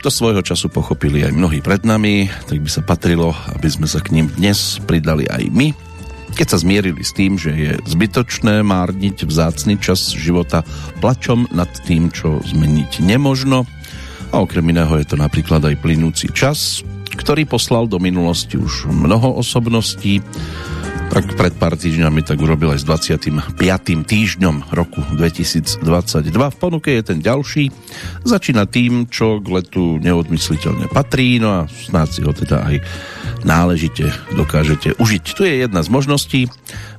To svojho času pochopili aj mnohí pred nami, tak by sa patrilo, aby sme sa k ním dnes pridali aj my. Keď sa zmierili s tým, že je zbytočné márniť vzácny čas života plačom nad tým, čo zmeniť nemožno. A okrem iného je to napríklad aj plynúci čas, ktorý poslal do minulosti už mnoho osobností, tak pred pár týždňami tak urobil aj s 25. týždňom roku 2022. V ponuke je ten ďalší. Začína tým, čo k letu neodmysliteľne patrí, no a snáď si ho teda aj náležite dokážete užiť. Tu je jedna z možností,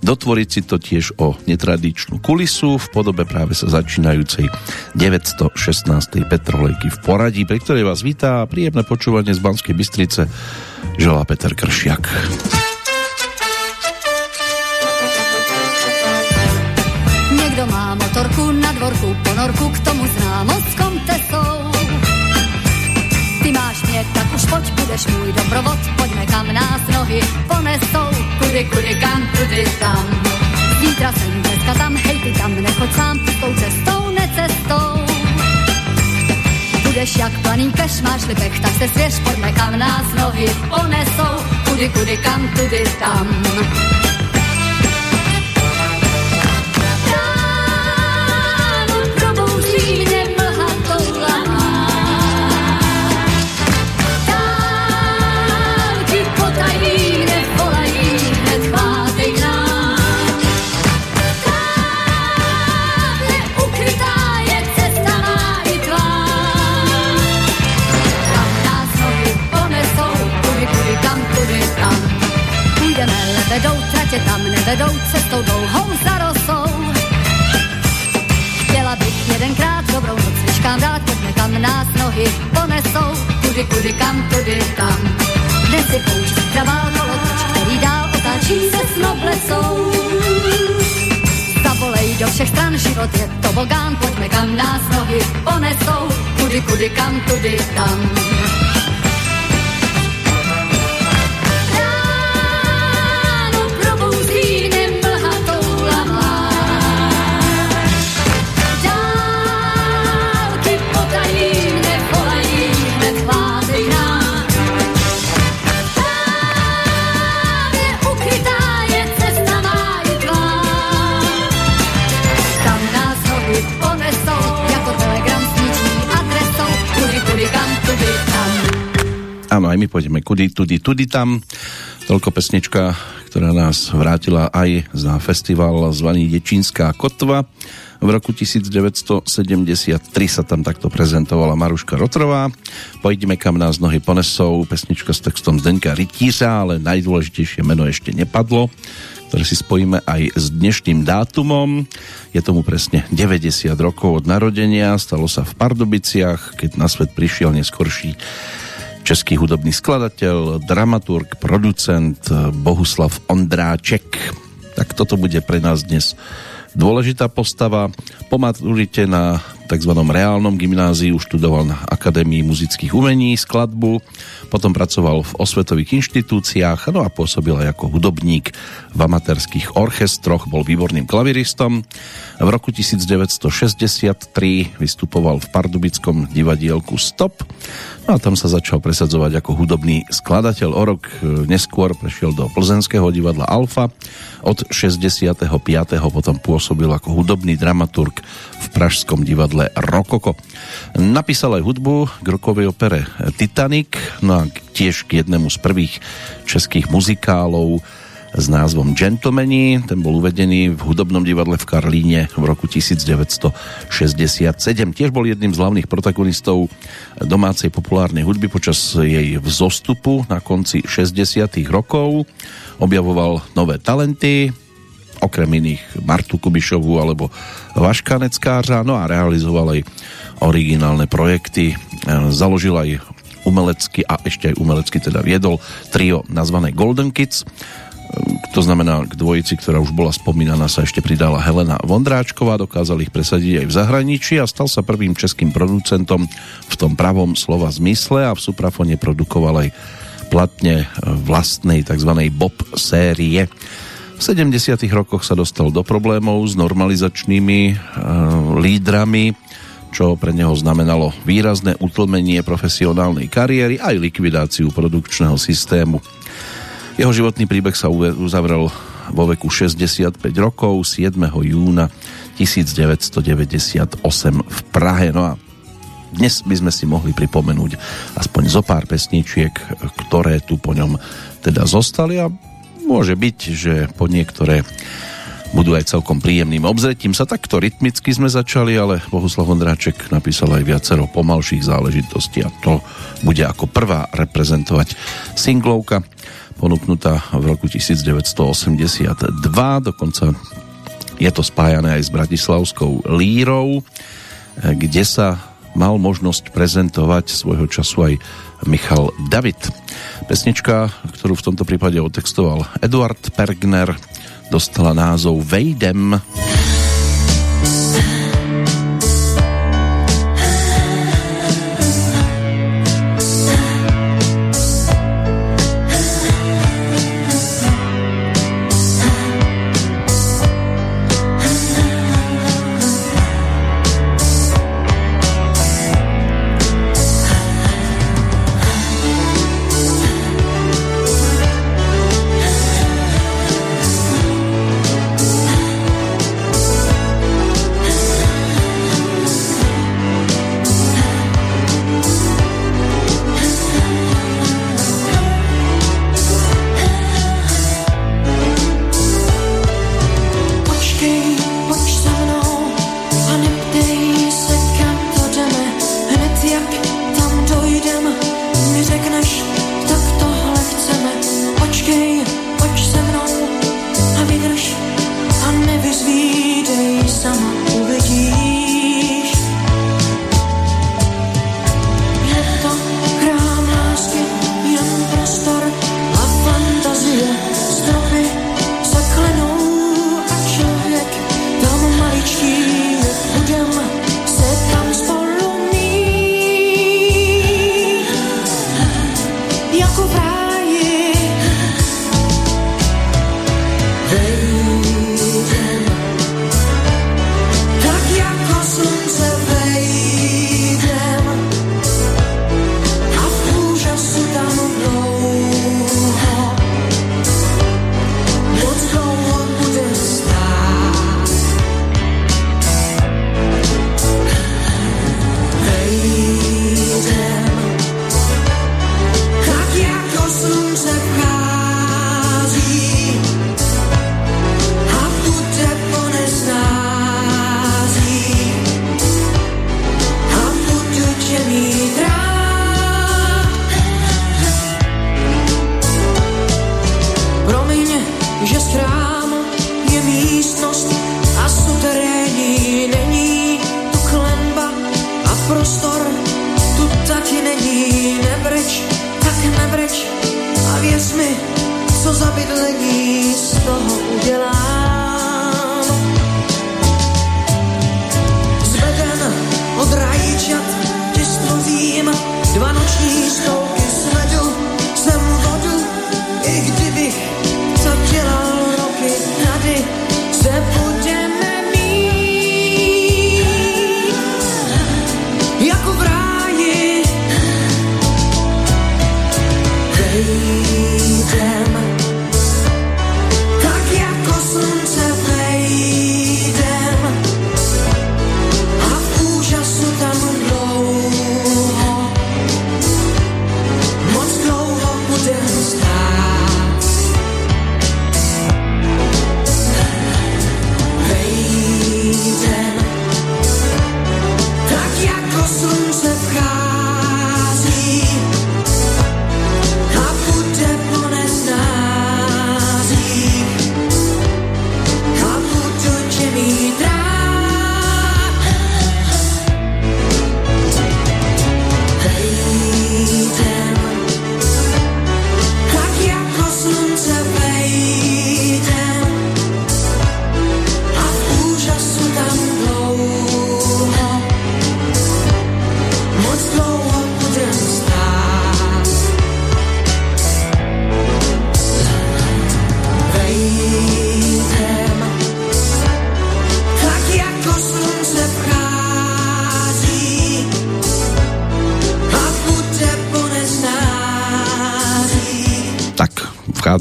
dotvoriť si to tiež o netradičnú kulisu v podobe práve sa začínajúcej 916. Petrolejky v poradí, pri ktorej vás vítá príjemné počúvanie z Banskej Bystrice želá Peter Kršiak. Motorku na dvorku, ponorku k tomu známo s kontesou. Ty máš mě, tak už pojď, budeš můj doprovod, pojďme kam nás nohy ponesou. Kudy, kudy, kam, kudy, tam. Zítra jsem dneska tam, hej ty tam, nechoď sám, tou cestou, necestou. Budeš jak planý keš, máš pech, tak se svěř, pojďme kam nás nohy ponesou. Kudy, kudy, kam, tudy, tam. Vedou cestou dlouhou za rosou. Chtěla bych jedenkrát dobrou noc liškám dát, pojďme kam nás nohy ponesou, kudy, kudy, kam, tudy, tam. Dnes je poušť pravá kolotoč, který dál otáčí se s noblesou. Zavolej do všech stran, život je tobogán, pojďme kam nás nohy ponesou, kudy, kudy, kam, tudy, tam. Aj my pôjdeme kudy, tudy, tudy tam. Toľko pesnička, ktorá nás vrátila aj na festival zvaný Dečínska kotva. V roku 1973 sa tam takto prezentovala Maruška Rotrová. Pojdeme kam nás nohy ponesou, pesnička s textom Zdenka Rytíza, ale najdôležitejšie meno ešte nepadlo ktoré si spojíme aj s dnešným dátumom. Je tomu presne 90 rokov od narodenia, stalo sa v Pardubiciach, keď na svet prišiel neskorší český hudobný skladateľ, dramaturg, producent Bohuslav Ondráček. Tak toto bude pre nás dnes dôležitá postava. Po maturite na tzv. reálnom gymnáziu študoval na Akadémii muzických umení, skladbu, potom pracoval v osvetových inštitúciách, no a pôsobil aj ako hudobník v amatérských orchestroch, bol výborným klaviristom. V roku 1963 vystupoval v pardubickom divadielku Stop, no a tam sa začal presadzovať ako hudobný skladateľ. O rok e, neskôr prešiel do plzenského divadla Alfa, od 65. potom pôsobil ako hudobný dramaturg v pražskom divadle Rokoko. Napísal aj hudbu k rokovej opere Titanic, no a tiež k jednému z prvých českých muzikálov s názvom Gentlemani. Ten bol uvedený v hudobnom divadle v Karlíne v roku 1967. Tiež bol jedným z hlavných protagonistov domácej populárnej hudby počas jej vzostupu na konci 60. rokov. Objavoval nové talenty, okrem iných Martu Kubišovu alebo Vaška Neckářa, no a realizoval aj originálne projekty. Založil aj umelecky a ešte aj umelecky teda viedol trio nazvané Golden Kids. To znamená, k dvojici, ktorá už bola spomínaná, sa ešte pridala Helena Vondráčková, dokázal ich presadiť aj v zahraničí a stal sa prvým českým producentom v tom pravom slova zmysle a v suprafone produkoval aj platne vlastnej tzv. Bob série. V 70. rokoch sa dostal do problémov s normalizačnými uh, lídrami, čo pre neho znamenalo výrazné utlmenie profesionálnej kariéry aj likvidáciu produkčného systému. Jeho životný príbeh sa uzavrel vo veku 65 rokov 7. júna 1998 v Prahe. No a dnes by sme si mohli pripomenúť aspoň zo pár pesničiek, ktoré tu po ňom teda zostali a môže byť, že po niektoré budú aj celkom príjemným obzretím sa. Takto rytmicky sme začali, ale Bohuslav Ondráček napísal aj viacero pomalších záležitostí a to bude ako prvá reprezentovať singlovka ponúknutá v roku 1982, dokonca je to spájané aj s Bratislavskou lírou, kde sa mal možnosť prezentovať svojho času aj Michal David. Pesnička, ktorú v tomto prípade otextoval Eduard Pergner, dostala názov Vejdem. Vejdem.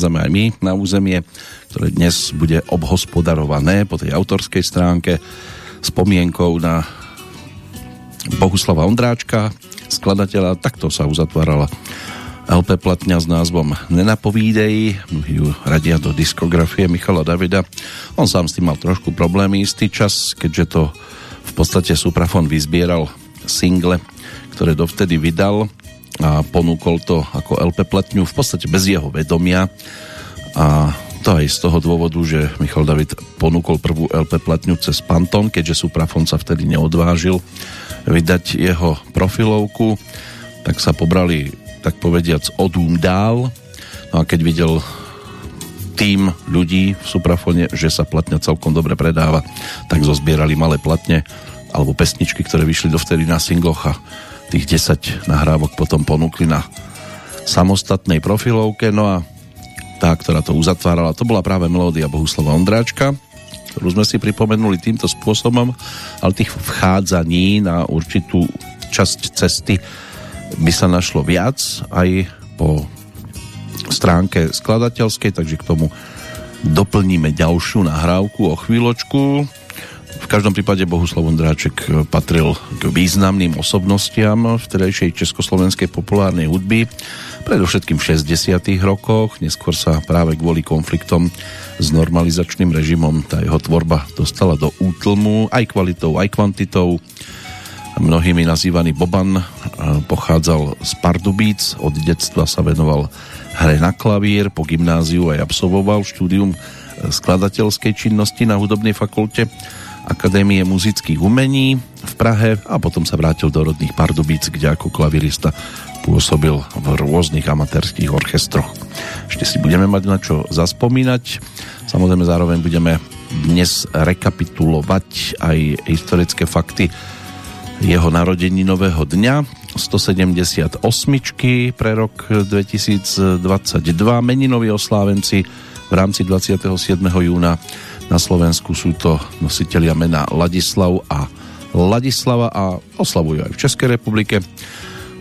Vchádzame aj my na územie, ktoré dnes bude obhospodarované po tej autorskej stránke spomienkou na Bohuslava Ondráčka, skladateľa, takto sa uzatvárala LP platňa s názvom Nenapovídej, mnohí ju radia do diskografie Michala Davida. On sám s tým mal trošku problémy istý čas, keďže to v podstate Suprafon vyzbieral single, ktoré dovtedy vydal a ponúkol to ako LP platňu v podstate bez jeho vedomia a to aj z toho dôvodu, že Michal David ponúkol prvú LP platňu cez Panton, keďže Suprafon sa vtedy neodvážil vydať jeho profilovku, tak sa pobrali, tak povediac, odúm dál. No a keď videl tým ľudí v Suprafone, že sa platňa celkom dobre predáva, tak zozbierali malé platne alebo pesničky, ktoré vyšli dovtedy na singloch a tých 10 nahrávok potom ponúkli na samostatnej profilovke. No a tá, ktorá to uzatvárala, to bola práve melódia Bohuslava Ondráčka, ktorú sme si pripomenuli týmto spôsobom, ale tých vchádzaní na určitú časť cesty by sa našlo viac aj po stránke skladateľskej, takže k tomu doplníme ďalšiu nahrávku o chvíľočku. V každom prípade Bohuslav Ondráček patril k významným osobnostiam v terejšej československej populárnej hudby predovšetkým v 60. rokoch, neskôr sa práve kvôli konfliktom s normalizačným režimom tá jeho tvorba dostala do útlmu aj kvalitou, aj kvantitou. Mnohými nazývaný Boban pochádzal z Pardubíc, od detstva sa venoval hre na klavír, po gymnáziu aj absolvoval štúdium skladateľskej činnosti na hudobnej fakulte Akadémie muzických umení v Prahe a potom sa vrátil do rodných Pardubíc, kde ako klavirista pôsobil v rôznych amatérských orchestroch. Ešte si budeme mať na čo zaspomínať. Samozrejme zároveň budeme dnes rekapitulovať aj historické fakty jeho nového dňa 178 pre rok 2022 meninoví oslávenci v rámci 27. júna na Slovensku sú to nositelia mena Ladislav a Ladislava a oslavujú aj v Českej republike.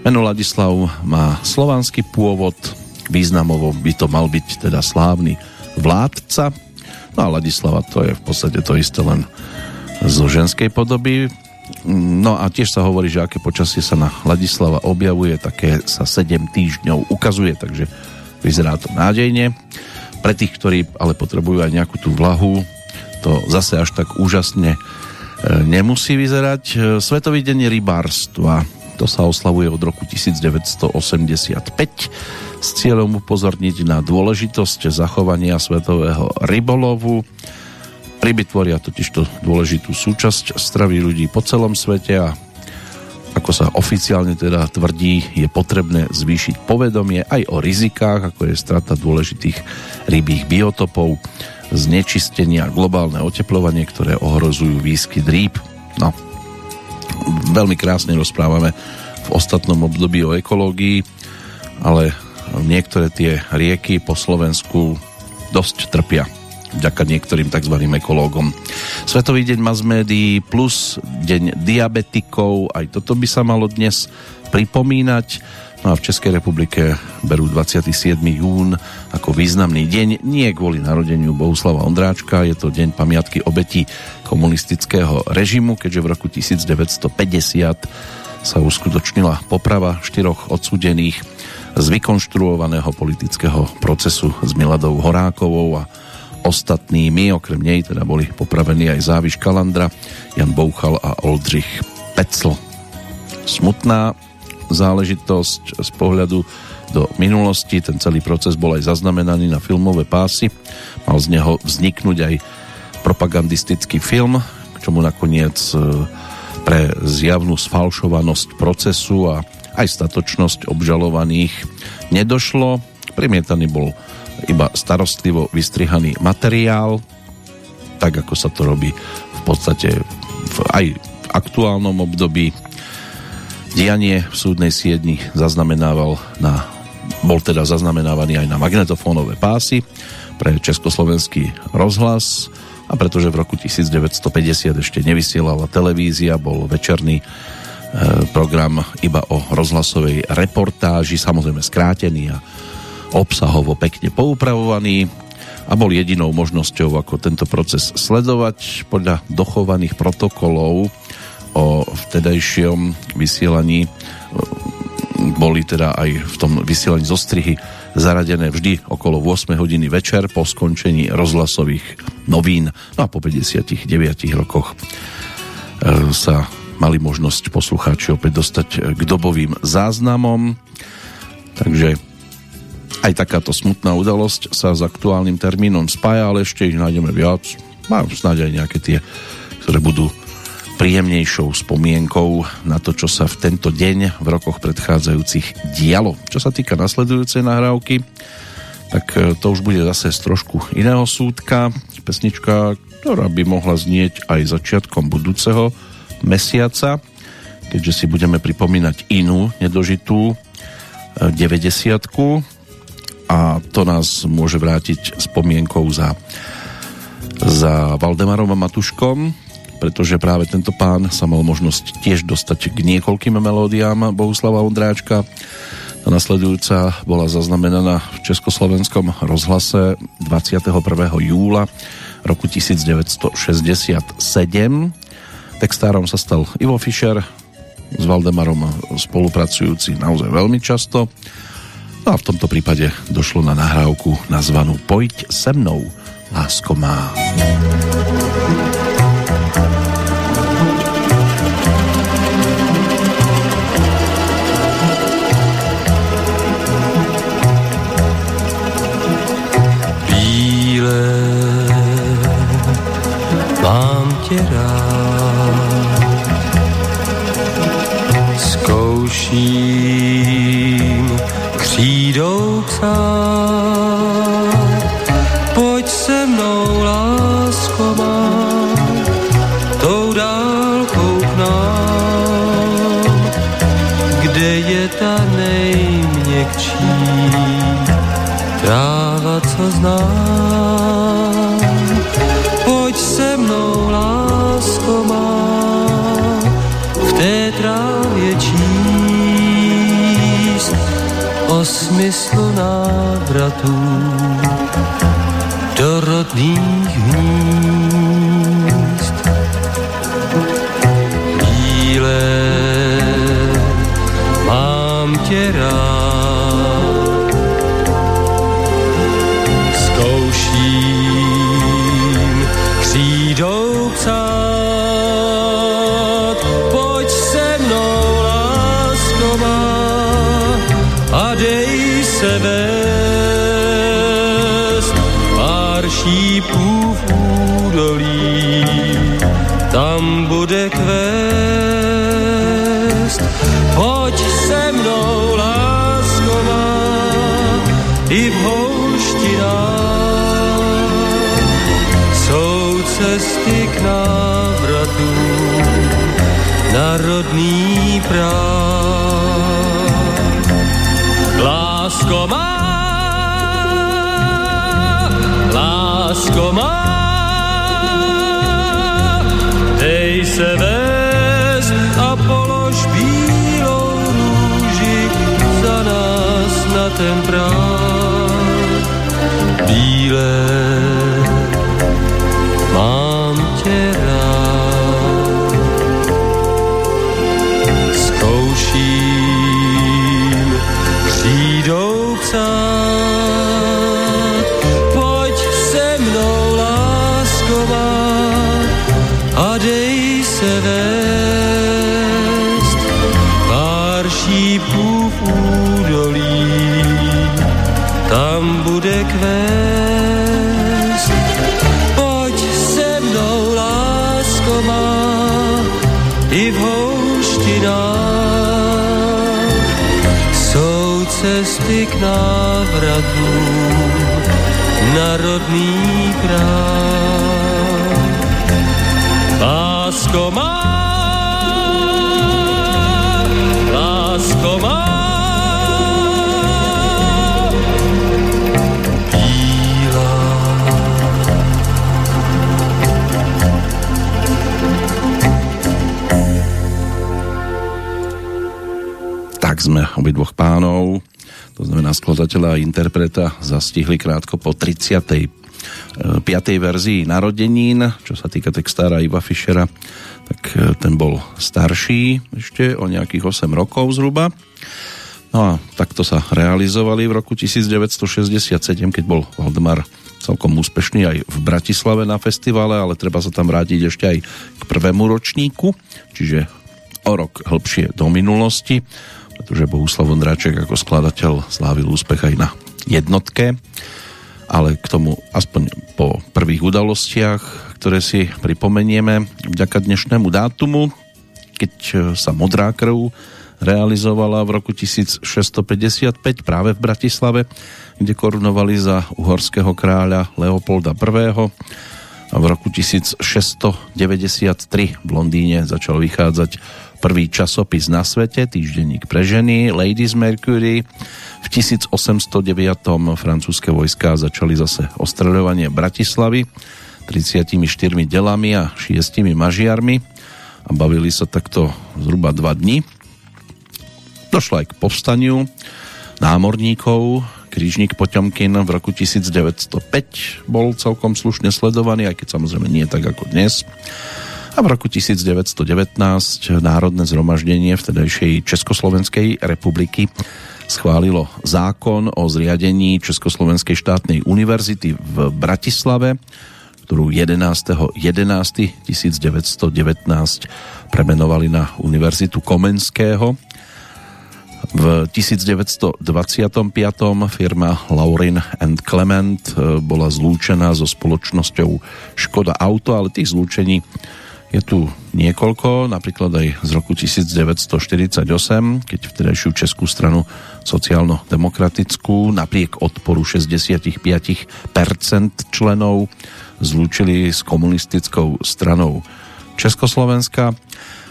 Meno Ladislav má slovanský pôvod, významovo by to mal byť teda slávny vládca, no a Ladislava to je v podstate to isté len zo ženskej podoby. No a tiež sa hovorí, že aké počasie sa na Ladislava objavuje, také sa 7 týždňov ukazuje, takže vyzerá to nádejne. Pre tých, ktorí ale potrebujú aj nejakú tú vlahu, to zase až tak úžasne e, nemusí vyzerať. E, Svetový deň rybárstva to sa oslavuje od roku 1985 s cieľom upozorniť na dôležitosť zachovania svetového rybolovu. Ryby tvoria totižto dôležitú súčasť stravy ľudí po celom svete a ako sa oficiálne teda tvrdí, je potrebné zvýšiť povedomie aj o rizikách, ako je strata dôležitých rybých biotopov, znečistenia, globálne oteplovanie, ktoré ohrozujú výskyt rýb. No, veľmi krásne rozprávame v ostatnom období o ekológii, ale niektoré tie rieky po Slovensku dosť trpia vďaka niektorým tzv. ekológom. Svetový deň mass médií plus deň diabetikov, aj toto by sa malo dnes pripomínať. No a v Českej republike berú 27. jún ako významný deň, nie kvôli narodeniu Bohuslava Ondráčka, je to deň pamiatky obetí komunistického režimu, keďže v roku 1950 sa uskutočnila poprava štyroch odsudených z vykonštruovaného politického procesu s Miladou Horákovou a ostatnými, okrem nej teda boli popravení aj Záviš Kalandra, Jan Bouchal a Oldřich Pecl. Smutná záležitosť z pohľadu do minulosti. Ten celý proces bol aj zaznamenaný na filmové pásy. Mal z neho vzniknúť aj propagandistický film, k čomu nakoniec e, pre zjavnú sfalšovanosť procesu a aj statočnosť obžalovaných nedošlo. Premietaný bol iba starostlivo vystrihaný materiál, tak ako sa to robí v podstate v, aj v aktuálnom období. Dianie v súdnej siedni zaznamenával na bol teda zaznamenávaný aj na magnetofónové pásy pre československý rozhlas a pretože v roku 1950 ešte nevysielala televízia, bol večerný e, program iba o rozhlasovej reportáži, samozrejme skrátený a obsahovo pekne poupravovaný a bol jedinou možnosťou, ako tento proces sledovať podľa dochovaných protokolov o vtedajšom vysielaní boli teda aj v tom vysielaní zostrihy zaradené vždy okolo 8 hodiny večer po skončení rozhlasových novín. No a po 59 rokoch e, sa mali možnosť poslucháči opäť dostať k dobovým záznamom. Takže aj takáto smutná udalosť sa s aktuálnym termínom spája, ale ešte ich nájdeme viac. Mám snáď aj nejaké tie, ktoré budú príjemnejšou spomienkou na to, čo sa v tento deň v rokoch predchádzajúcich dialo. Čo sa týka nasledujúcej nahrávky, tak e, to už bude zase z trošku iného súdka. Pesnička, ktorá by mohla znieť aj začiatkom budúceho mesiaca, keďže si budeme pripomínať inú nedožitú 90 e, a to nás môže vrátiť spomienkou za, za Valdemarom Matuškom, pretože práve tento pán sa mal možnosť tiež dostať k niekoľkým melódiám Bohuslava Ondráčka. Tá nasledujúca bola zaznamenaná v Československom rozhlase 21. júla roku 1967. Textárom sa stal Ivo Fischer, s Valdemarom spolupracujúci naozaj veľmi často. No a v tomto prípade došlo na nahrávku nazvanú Pojď se mnou, lásko má. tě rád. Zkouším křídou psát, pojď se mnou, lásko má, tou dálkou k nám, kde je ta nejměkčí? Tráva, co znám. Návratu do rodných kvést. Pojď se mnou, lásková, i v houštinách cesty k návratu na rodný kraj. Lásko má, sme obidvoch pánov to znamená skladateľa a interpreta, zastihli krátko po 35. verzii narodenín, čo sa týka textára Iva Fischera, tak e, ten bol starší ešte o nejakých 8 rokov zhruba. No a takto sa realizovali v roku 1967, keď bol Valdemar celkom úspešný aj v Bratislave na festivale, ale treba sa tam vrátiť ešte aj k prvému ročníku, čiže o rok hĺbšie do minulosti pretože Bohuslav Vondráček ako skladateľ slávil úspech aj na jednotke, ale k tomu aspoň po prvých udalostiach, ktoré si pripomenieme vďaka dnešnému dátumu, keď sa Modrá krv realizovala v roku 1655 práve v Bratislave, kde korunovali za uhorského kráľa Leopolda I. A v roku 1693 v Londýne začal vychádzať prvý časopis na svete, týždenník pre ženy, Ladies Mercury. V 1809. francúzske vojská začali zase ostreľovanie Bratislavy 34 delami a 6 mažiarmi a bavili sa takto zhruba dva dni. Došlo aj k povstaniu námorníkov. Krížnik Poťomkin v roku 1905 bol celkom slušne sledovaný, aj keď samozrejme nie tak ako dnes a v roku 1919 Národné zhromaždenie vtedajšej Československej republiky schválilo zákon o zriadení Československej štátnej univerzity v Bratislave, ktorú 11.11.1919 premenovali na Univerzitu Komenského. V 1925. firma Laurin and Clement eh, bola zlúčená so spoločnosťou Škoda Auto, ale tých zlúčení je tu niekoľko, napríklad aj z roku 1948, keď vtedajšiu Českú stranu sociálno-demokratickú napriek odporu 65% členov zlúčili s komunistickou stranou Československa.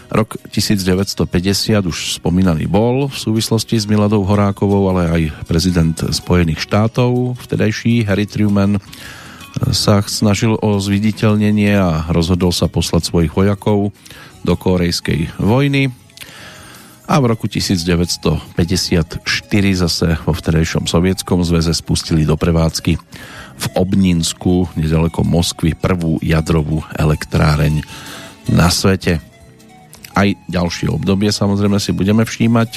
Rok 1950 už spomínaný bol v súvislosti s Miladou Horákovou, ale aj prezident Spojených štátov, vtedajší Harry Truman, sa snažil o zviditeľnenie a rozhodol sa poslať svojich vojakov do korejskej vojny a v roku 1954 zase vo vtedejšom sovietskom zväze spustili do prevádzky v Obninsku, nedaleko Moskvy, prvú jadrovú elektráreň na svete. Aj ďalšie obdobie samozrejme si budeme všímať,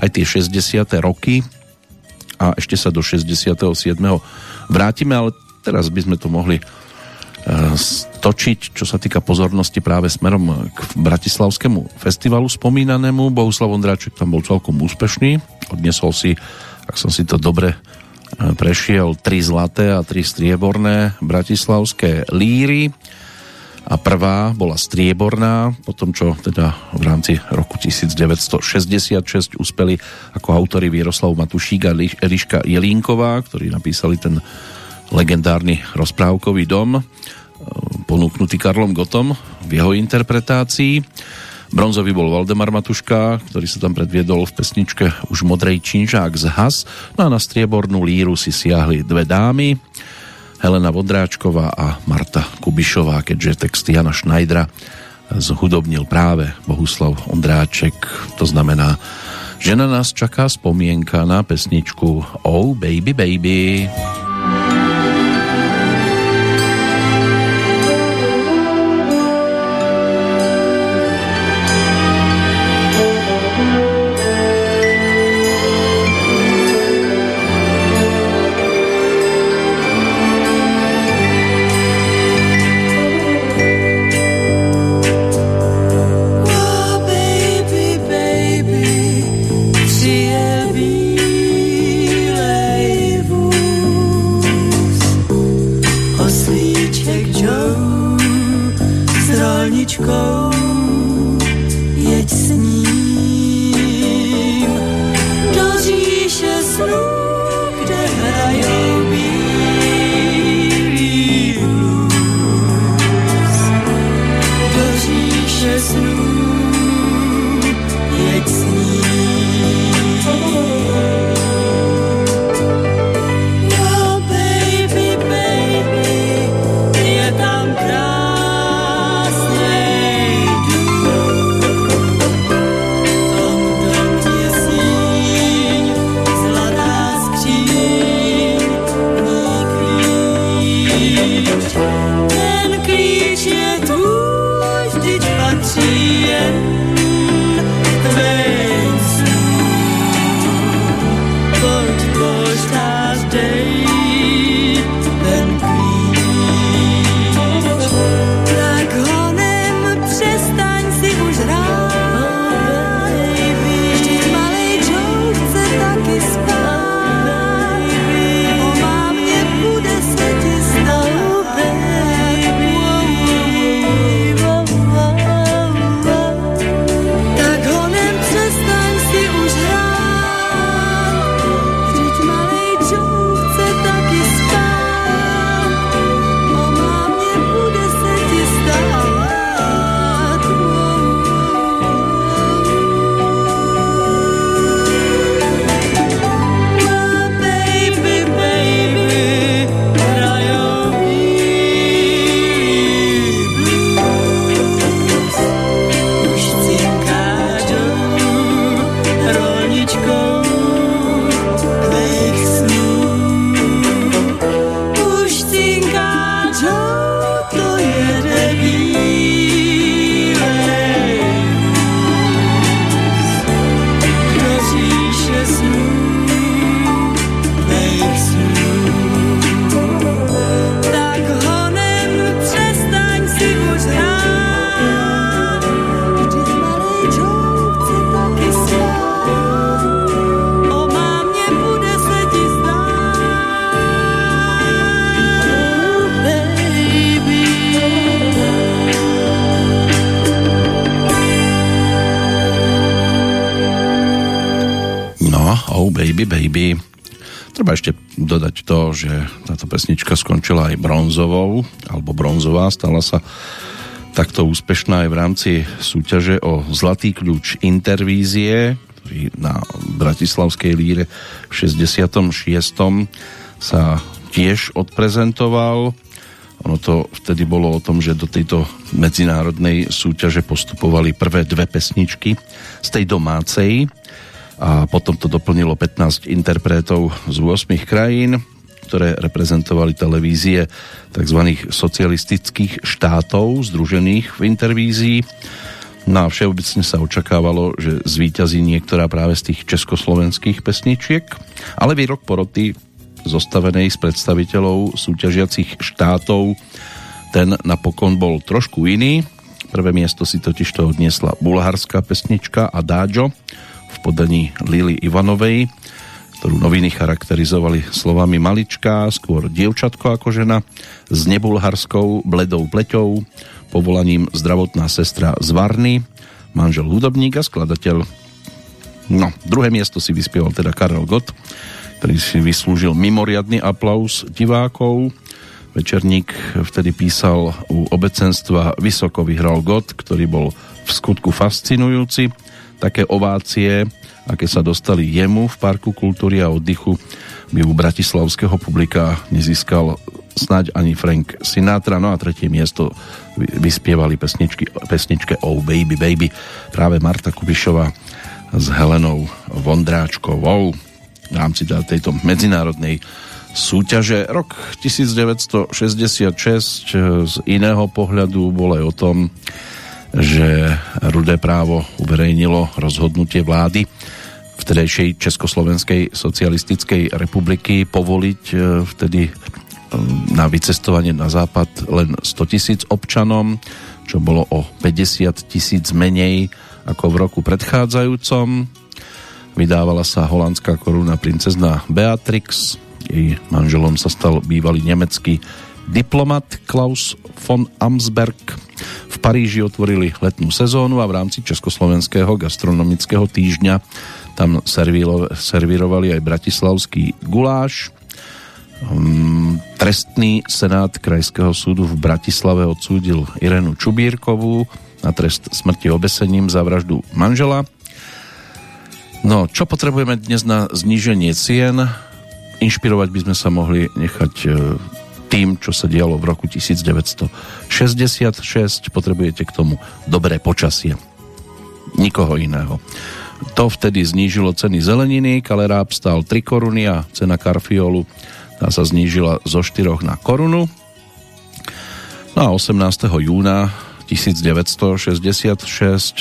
aj tie 60. roky a ešte sa do 67. vrátime, ale teraz by sme to mohli e, stočiť, čo sa týka pozornosti práve smerom k Bratislavskému festivalu spomínanému. Bohuslav Ondráček tam bol celkom úspešný. Odnesol si, ak som si to dobre e, prešiel, tri zlaté a tri strieborné bratislavské líry a prvá bola strieborná, po tom, čo teda v rámci roku 1966 uspeli ako autory Vieroslav Matušík a Eliška Jelínková, ktorí napísali ten legendárny rozprávkový dom, e, ponúknutý Karlom Gotom v jeho interpretácii. Bronzový bol Valdemar Matuška, ktorý sa tam predviedol v pesničke už Modrej činžák z Has. No a na striebornú líru si siahli dve dámy, Helena Vodráčková a Marta Kubišová, keďže text Jana Schneidera zhudobnil práve Bohuslav Ondráček. To znamená, že na nás čaká spomienka na pesničku Oh Baby Baby. Baby bronzovou, alebo bronzová, stala sa takto úspešná aj v rámci súťaže o Zlatý kľúč Intervízie, ktorý na Bratislavskej líre v 66. sa tiež odprezentoval. Ono to vtedy bolo o tom, že do tejto medzinárodnej súťaže postupovali prvé dve pesničky z tej domácej a potom to doplnilo 15 interpretov z 8 krajín, ktoré reprezentovali televízie tzv. socialistických štátov združených v intervízii. No a všeobecne sa očakávalo, že zvíťazí niektorá práve z tých československých pesničiek, ale výrok poroty zostavenej z predstaviteľov súťažiacich štátov ten napokon bol trošku iný. Prvé miesto si totiž to odniesla bulharská pesnička Adagio, v podaní Lily Ivanovej, ktorú noviny charakterizovali slovami maličká, skôr dievčatko ako žena, s nebulharskou bledou pleťou, povolaním zdravotná sestra z Varny, manžel hudobník a skladateľ. No, druhé miesto si vyspieval teda Karel Gott, ktorý si vyslúžil mimoriadný aplaus divákov. Večerník vtedy písal u obecenstva Vysoko vyhral Gott, ktorý bol v skutku fascinujúci také ovácie, aké sa dostali jemu v Parku kultúry a oddychu, by u bratislavského publika nezískal snáď ani Frank Sinatra. No a tretie miesto vyspievali pesničky, pesničke Oh Baby Baby práve Marta Kubišova s Helenou Vondráčkovou v rámci tejto medzinárodnej súťaže. Rok 1966 z iného pohľadu bol aj o tom, že Rudé právo uverejnilo rozhodnutie vlády vtedejšej Československej socialistickej republiky povoliť e, vtedy e, na vycestovanie na západ len 100 tisíc občanom, čo bolo o 50 tisíc menej ako v roku predchádzajúcom. Vydávala sa holandská koruna princezna Beatrix, jej manželom sa stal bývalý nemecký diplomat Klaus von Amsberg. V Paríži otvorili letnú sezónu a v rámci Československého gastronomického týždňa tam servírovali aj bratislavský guláš. Um, trestný senát Krajského súdu v Bratislave odsúdil Irenu Čubírkovú na trest smrti obesením za vraždu manžela. No, čo potrebujeme dnes na zníženie cien? Inšpirovať by sme sa mohli nechať e, tým, čo sa dialo v roku 1966. Potrebujete k tomu dobré počasie. Nikoho iného. To vtedy znížilo ceny zeleniny, kaleráb stál 3 koruny a cena karfiolu tá sa znížila zo 4 na korunu. No a 18. júna 1966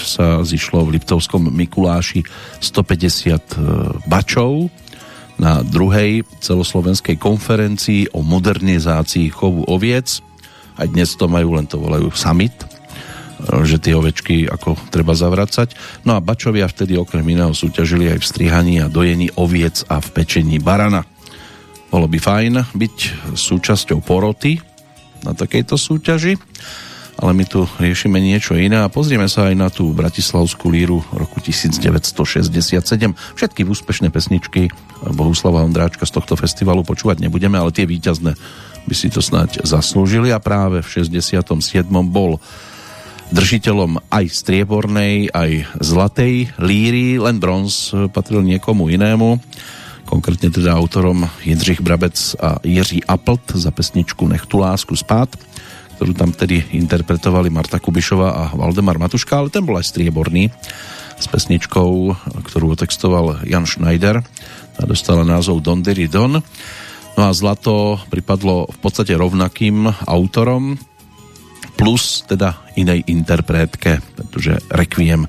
sa zišlo v Liptovskom Mikuláši 150 e, bačov na druhej celoslovenskej konferencii o modernizácii chovu oviec. Aj dnes to majú, len to volajú summit, že tie ovečky ako treba zavracať. No a bačovia vtedy okrem iného súťažili aj v strihaní a dojení oviec a v pečení barana. Bolo by fajn byť súčasťou poroty na takejto súťaži ale my tu riešime niečo iné a pozrieme sa aj na tú Bratislavskú líru roku 1967. Všetky úspešné pesničky Bohuslava Ondráčka z tohto festivalu počúvať nebudeme, ale tie víťazné by si to snáď zaslúžili a práve v 67. bol držiteľom aj striebornej, aj zlatej líry, len bronz patril niekomu inému konkrétne teda autorom Jindřich Brabec a Jiří Aplt za pesničku Nech tu lásku spát ktorú tam tedy interpretovali Marta Kubišova a Valdemar Matuška, ale ten bol aj strieborný s pesničkou, ktorú otextoval Jan Schneider. Tá dostala názov Don Diri Don. No a zlato pripadlo v podstate rovnakým autorom, plus teda inej interpretke, pretože Requiem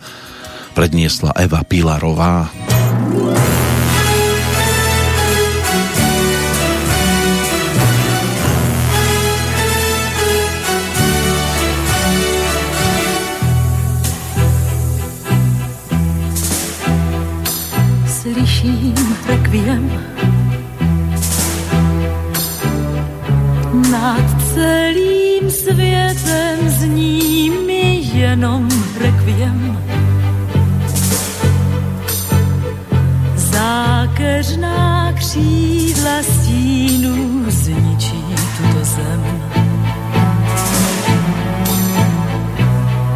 predniesla Eva Pilarová. slyším rekviem. Nad celým světem zní mi jenom rekviem. Zákeř Nádherná křídla stínu zničí tuto zem.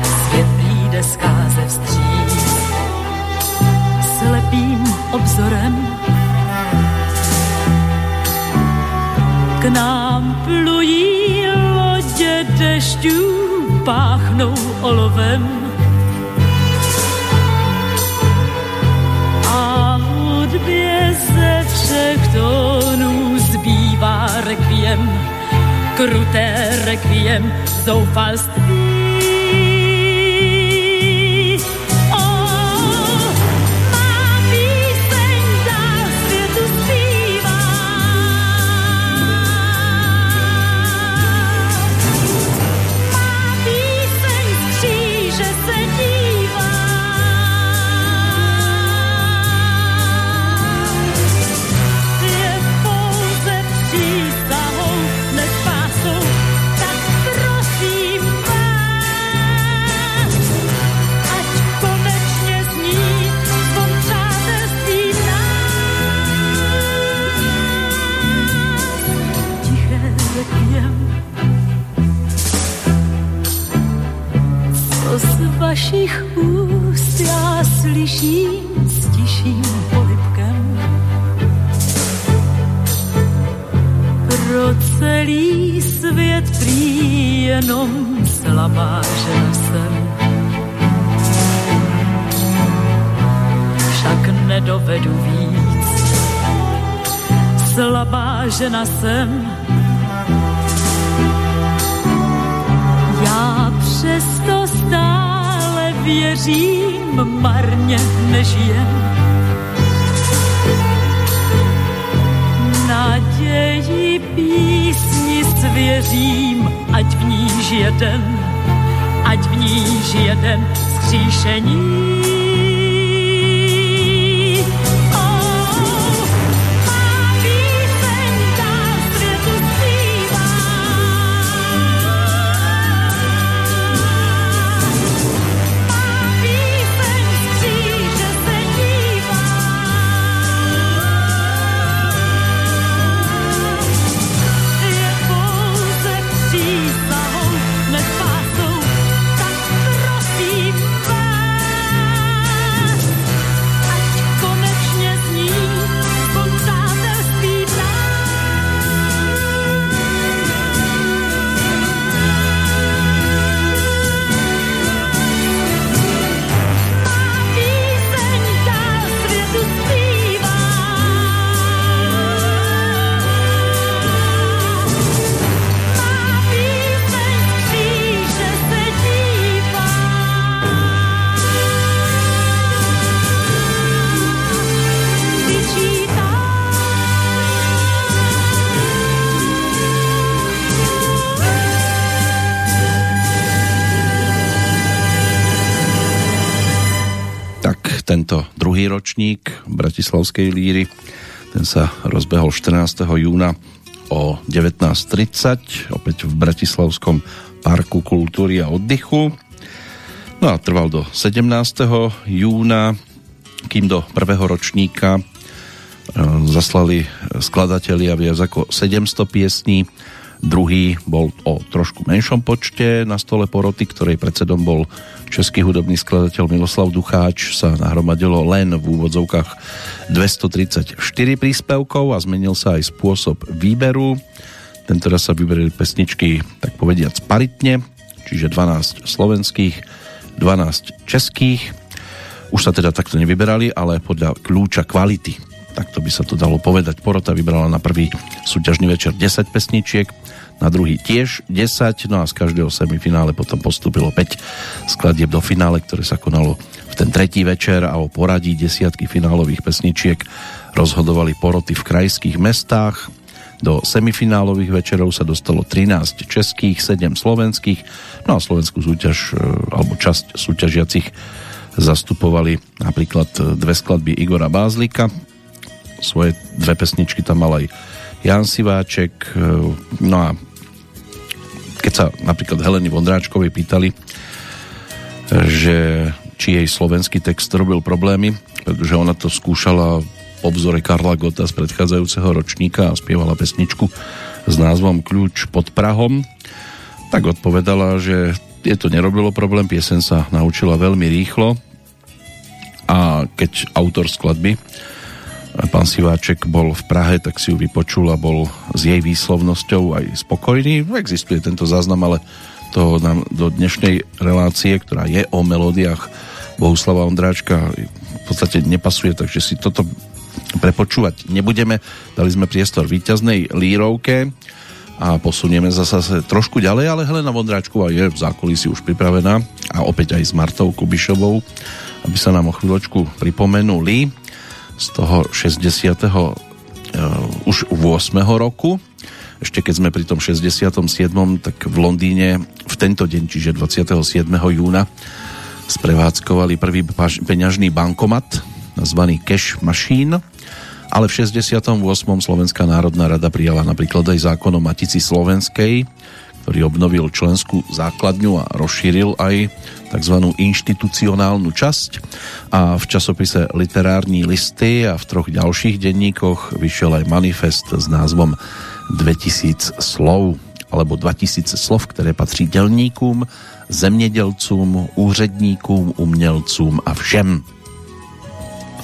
Svět přijde skáze vstříc slepým obzorem. K nám plují dešťů, páchnou olovem všech tónů zbývá rekviem, kruté rekviem zoufalství. Vašich úst já slyším s tiším polipkem. Pro celý svět prý jenom žena jsem. Však nedovedu víc, slabá žena jsem. Já přesto stávám věřím, marně nežijem. Naději písni svěřím, ať v níž jeden, ať v níž jeden skříšení. Druhý ročník Bratislavskej líry. Ten sa rozbehol 14. júna o 19.30 opäť v Bratislavskom parku kultúry a oddychu. No a trval do 17. júna, kým do prvého ročníka e, zaslali skladatelia viac ako 700 piesní. Druhý bol o trošku menšom počte na stole poroty, ktorej predsedom bol Český hudobný skladateľ Miloslav Ducháč sa nahromadilo len v úvodzovkách 234 príspevkov a zmenil sa aj spôsob výberu. Tentoraz sa vyberili pesničky, tak povediac, paritne, čiže 12 slovenských, 12 českých. Už sa teda takto nevyberali, ale podľa kľúča kvality. Takto by sa to dalo povedať. Porota vybrala na prvý súťažný večer 10 pesničiek, na druhý tiež 10, no a z každého semifinále potom postúpilo 5 skladieb do finále, ktoré sa konalo v ten tretí večer a o poradí desiatky finálových pesničiek rozhodovali poroty v krajských mestách. Do semifinálových večerov sa dostalo 13 českých, 7 slovenských, no a slovenskú súťaž e, alebo časť súťažiacich zastupovali napríklad dve skladby Igora Bázlika, svoje dve pesničky tam mal aj Jan Siváček, e, no a keď sa napríklad Heleny Vondráčkovej pýtali, že či jej slovenský text robil problémy, pretože ona to skúšala po vzore Karla Gota z predchádzajúceho ročníka a spievala pesničku s názvom Kľúč pod Prahom, tak odpovedala, že je to nerobilo problém, piesen sa naučila veľmi rýchlo a keď autor skladby pán Siváček bol v Prahe, tak si ju vypočul a bol s jej výslovnosťou aj spokojný. Existuje tento záznam, ale to nám do dnešnej relácie, ktorá je o melódiách Bohuslava Ondráčka, v podstate nepasuje, takže si toto prepočúvať nebudeme. Dali sme priestor víťaznej lírovke a posunieme zase trošku ďalej, ale Helena Vondráčková je v zákulisí už pripravená a opäť aj s Martou Kubišovou, aby sa nám o chvíľočku pripomenuli z toho 60. Uh, už 8. roku. Ešte keď sme pri tom 67. tak v Londýne v tento deň, čiže 27. júna sprevádzkovali prvý peňažný bankomat nazvaný Cash Machine ale v 68. Slovenská národná rada prijala napríklad aj zákon o Matici Slovenskej, ktorý obnovil členskú základňu a rozšíril aj tzv. inštitucionálnu časť a v časopise Literární listy a v troch ďalších denníkoch vyšiel aj manifest s názvom 2000 slov alebo 2000 slov, ktoré patří delníkům, zemědělcům, úředníkům, umělcům a všem.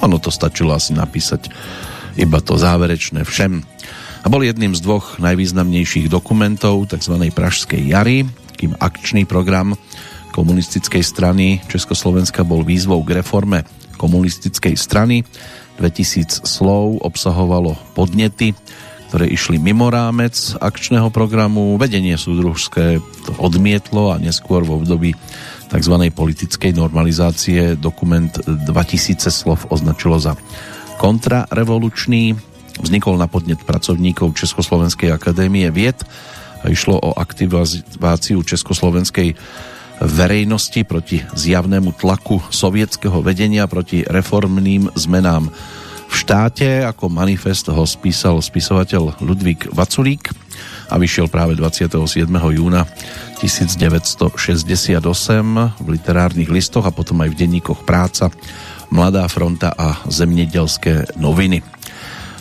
Ono to stačilo asi napísať iba to záverečné všem a bol jedným z dvoch najvýznamnejších dokumentov tzv. Pražskej jary, kým akčný program komunistickej strany Československa bol výzvou k reforme komunistickej strany. 2000 slov obsahovalo podnety, ktoré išli mimo rámec akčného programu. Vedenie súdružské to odmietlo a neskôr v období tzv. politickej normalizácie dokument 2000 slov označilo za kontrarevolučný Vznikol na podnet pracovníkov Československej akadémie vied a išlo o aktiváciu československej verejnosti proti zjavnému tlaku sovietského vedenia proti reformným zmenám v štáte. Ako manifest ho spísal spisovateľ Ludvík Vaculík a vyšiel práve 27. júna 1968 v literárnych listoch a potom aj v denníkoch Práca, Mladá fronta a Zemnedelské noviny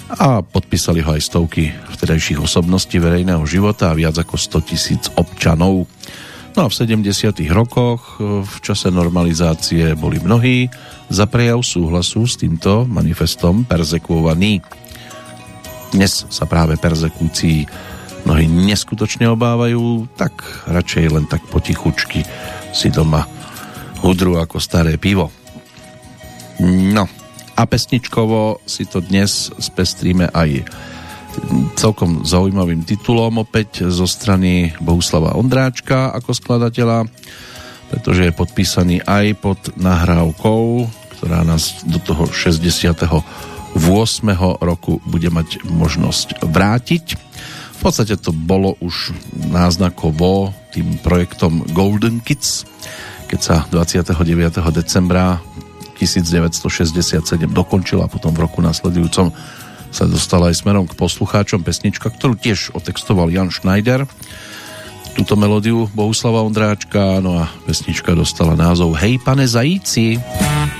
a podpísali ho aj stovky vtedajších osobností verejného života a viac ako 100 tisíc občanov. No a v 70. rokoch e, v čase normalizácie boli mnohí za prejav súhlasu s týmto manifestom perzekuovaní. Dnes sa práve perzekúcií mnohí neskutočne obávajú, tak radšej len tak potichučky si doma hudru ako staré pivo. No, a pesničkovo si to dnes spestríme aj celkom zaujímavým titulom opäť zo strany Bohuslava Ondráčka ako skladateľa, pretože je podpísaný aj pod nahrávkou, ktorá nás do toho 68. roku bude mať možnosť vrátiť. V podstate to bolo už náznakovo tým projektom Golden Kids, keď sa 29. decembra 1967 dokončila a potom v roku nasledujúcom sa dostala aj smerom k poslucháčom pesnička, ktorú tiež otextoval Jan Schneider. Túto melódiu Bohuslava Ondráčka, no a pesnička dostala názov Hej pane zajíci. Hej pane zajíci.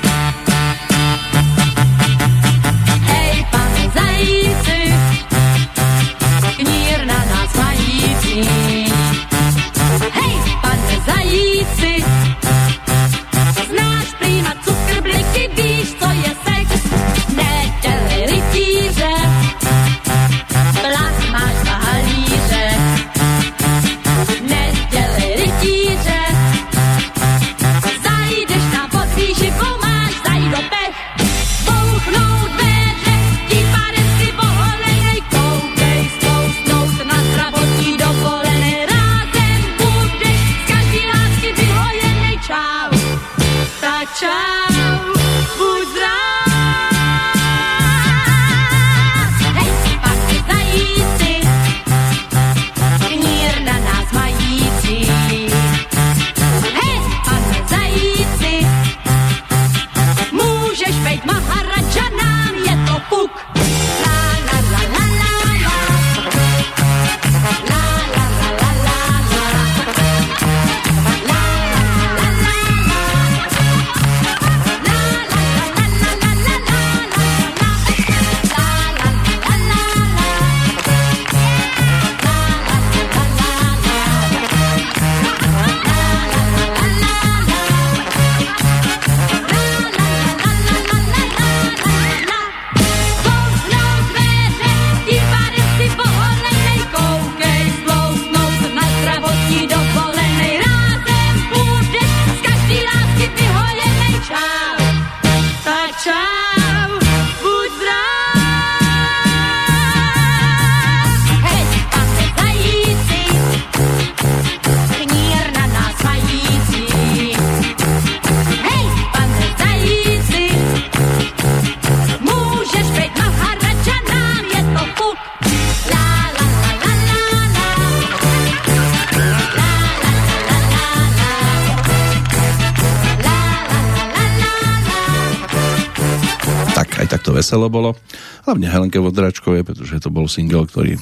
Veselo bolo. Hlavne Helenke Vodračkovej, pretože to bol single, ktorý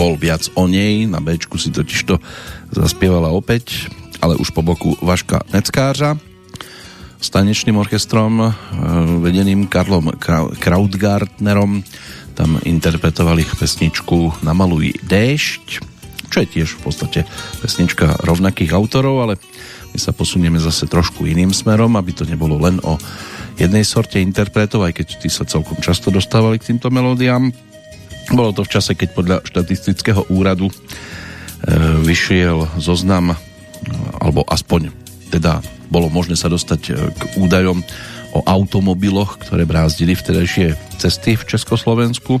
bol viac o nej. Na B si totiž to zaspievala opäť, ale už po boku Vaška Neckářa s tanečným orchestrom e, vedeným Karlom Krautgartnerom tam interpretovali pesničku Namaluj déšť, čo je tiež v podstate pesnička rovnakých autorov, ale my sa posunieme zase trošku iným smerom, aby to nebolo len o jednej sorte interpretov, aj keď tí sa celkom často dostávali k týmto melódiám. Bolo to v čase, keď podľa štatistického úradu e, vyšiel zoznam, alebo aspoň teda bolo možné sa dostať e, k údajom o automobiloch, ktoré brázdili vtedajšie cesty v Československu.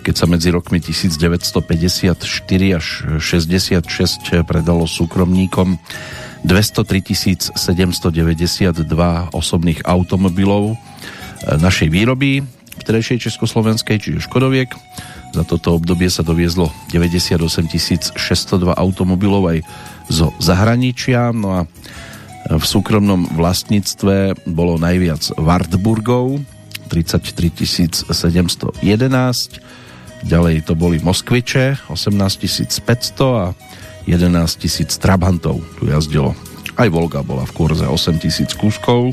Keď sa medzi rokmi 1954 až 66 predalo súkromníkom 203 792 osobných automobilov e, našej výroby v terejšej Československej, čiže Škodoviek. Za toto obdobie sa doviezlo 98 602 automobilov aj zo zahraničia. No a v súkromnom vlastníctve bolo najviac Wartburgov, 33 711, ďalej to boli Moskviče, 18 500 a 11 tisíc Trabantov tu jazdilo. Aj Volga bola v kurze 8 tisíc kúskov,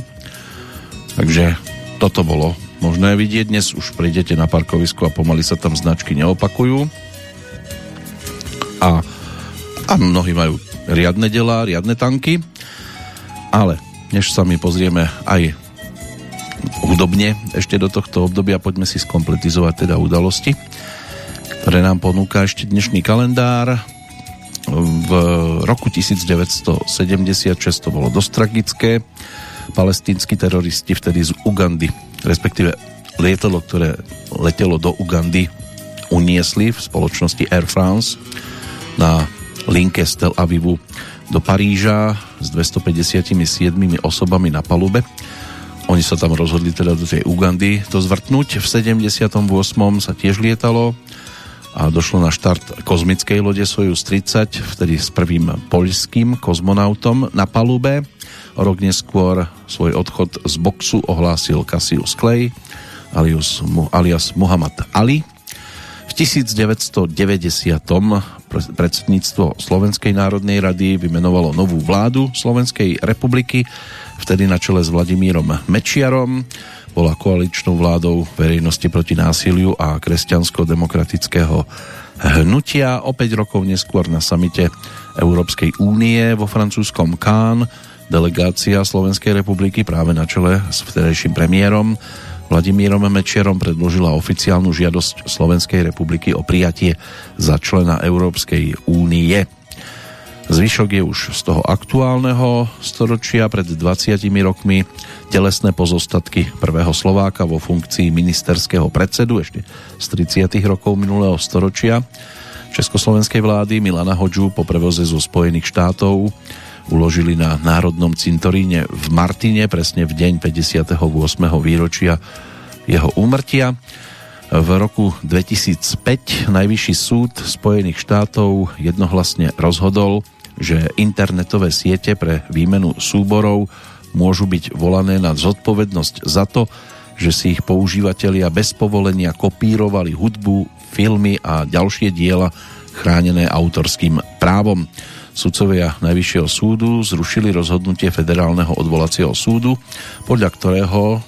takže toto bolo možné vidieť. Dnes už prídete na parkovisku a pomaly sa tam značky neopakujú. A, a mnohí majú riadne delá, riadne tanky. Ale než sa my pozrieme aj hudobne ešte do tohto obdobia, poďme si skompletizovať teda udalosti, ktoré nám ponúka ešte dnešný kalendár. V roku 1976 to bolo dosť tragické. Palestínsky teroristi vtedy z Ugandy, respektíve lietadlo, ktoré letelo do Ugandy, uniesli v spoločnosti Air France na linke z Tel Avivu do Paríža s 257 osobami na palube. Oni sa tam rozhodli teda do tej Ugandy to zvrtnúť. V 78. sa tiež lietalo a došlo na štart kozmickej lode Sojus 30, vtedy s prvým poľským kozmonautom na palube. Rok neskôr svoj odchod z boxu ohlásil Cassius Clay alias, alias Muhammad Ali. V 1990 predsedníctvo Slovenskej národnej rady vymenovalo novú vládu Slovenskej republiky, vtedy na čele s Vladimírom Mečiarom. Bola koaličnou vládou verejnosti proti násiliu a kresťansko-demokratického hnutia. O 5 rokov neskôr na samite Európskej únie vo francúzskom Cannes delegácia Slovenskej republiky práve na čele s vtedajším premiérom Vladimírom Mečerom predložila oficiálnu žiadosť Slovenskej republiky o prijatie za člena Európskej únie. Zvyšok je už z toho aktuálneho storočia pred 20 rokmi telesné pozostatky prvého Slováka vo funkcii ministerského predsedu ešte z 30 rokov minulého storočia Československej vlády Milana Hodžu po prevoze zo Spojených štátov uložili na Národnom cintoríne v Martine presne v deň 58. výročia jeho úmrtia. V roku 2005 Najvyšší súd Spojených štátov jednohlasne rozhodol, že internetové siete pre výmenu súborov môžu byť volané na zodpovednosť za to, že si ich používateľia bez povolenia kopírovali hudbu, filmy a ďalšie diela chránené autorským právom. Sudcovia Najvyššieho súdu zrušili rozhodnutie Federálneho odvolacieho súdu, podľa ktorého e,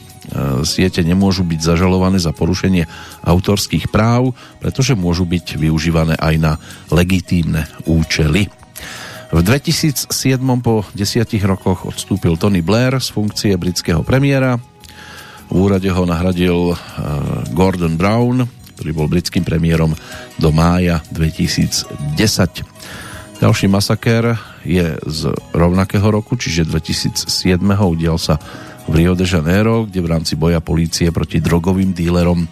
siete nemôžu byť zažalované za porušenie autorských práv, pretože môžu byť využívané aj na legitímne účely. V 2007 po desiatich rokoch odstúpil Tony Blair z funkcie britského premiéra. V úrade ho nahradil e, Gordon Brown, ktorý bol britským premiérom do mája 2010. Ďalší masakér je z rovnakého roku, čiže 2007. udial sa v Rio de Janeiro, kde v rámci boja polície proti drogovým dílerom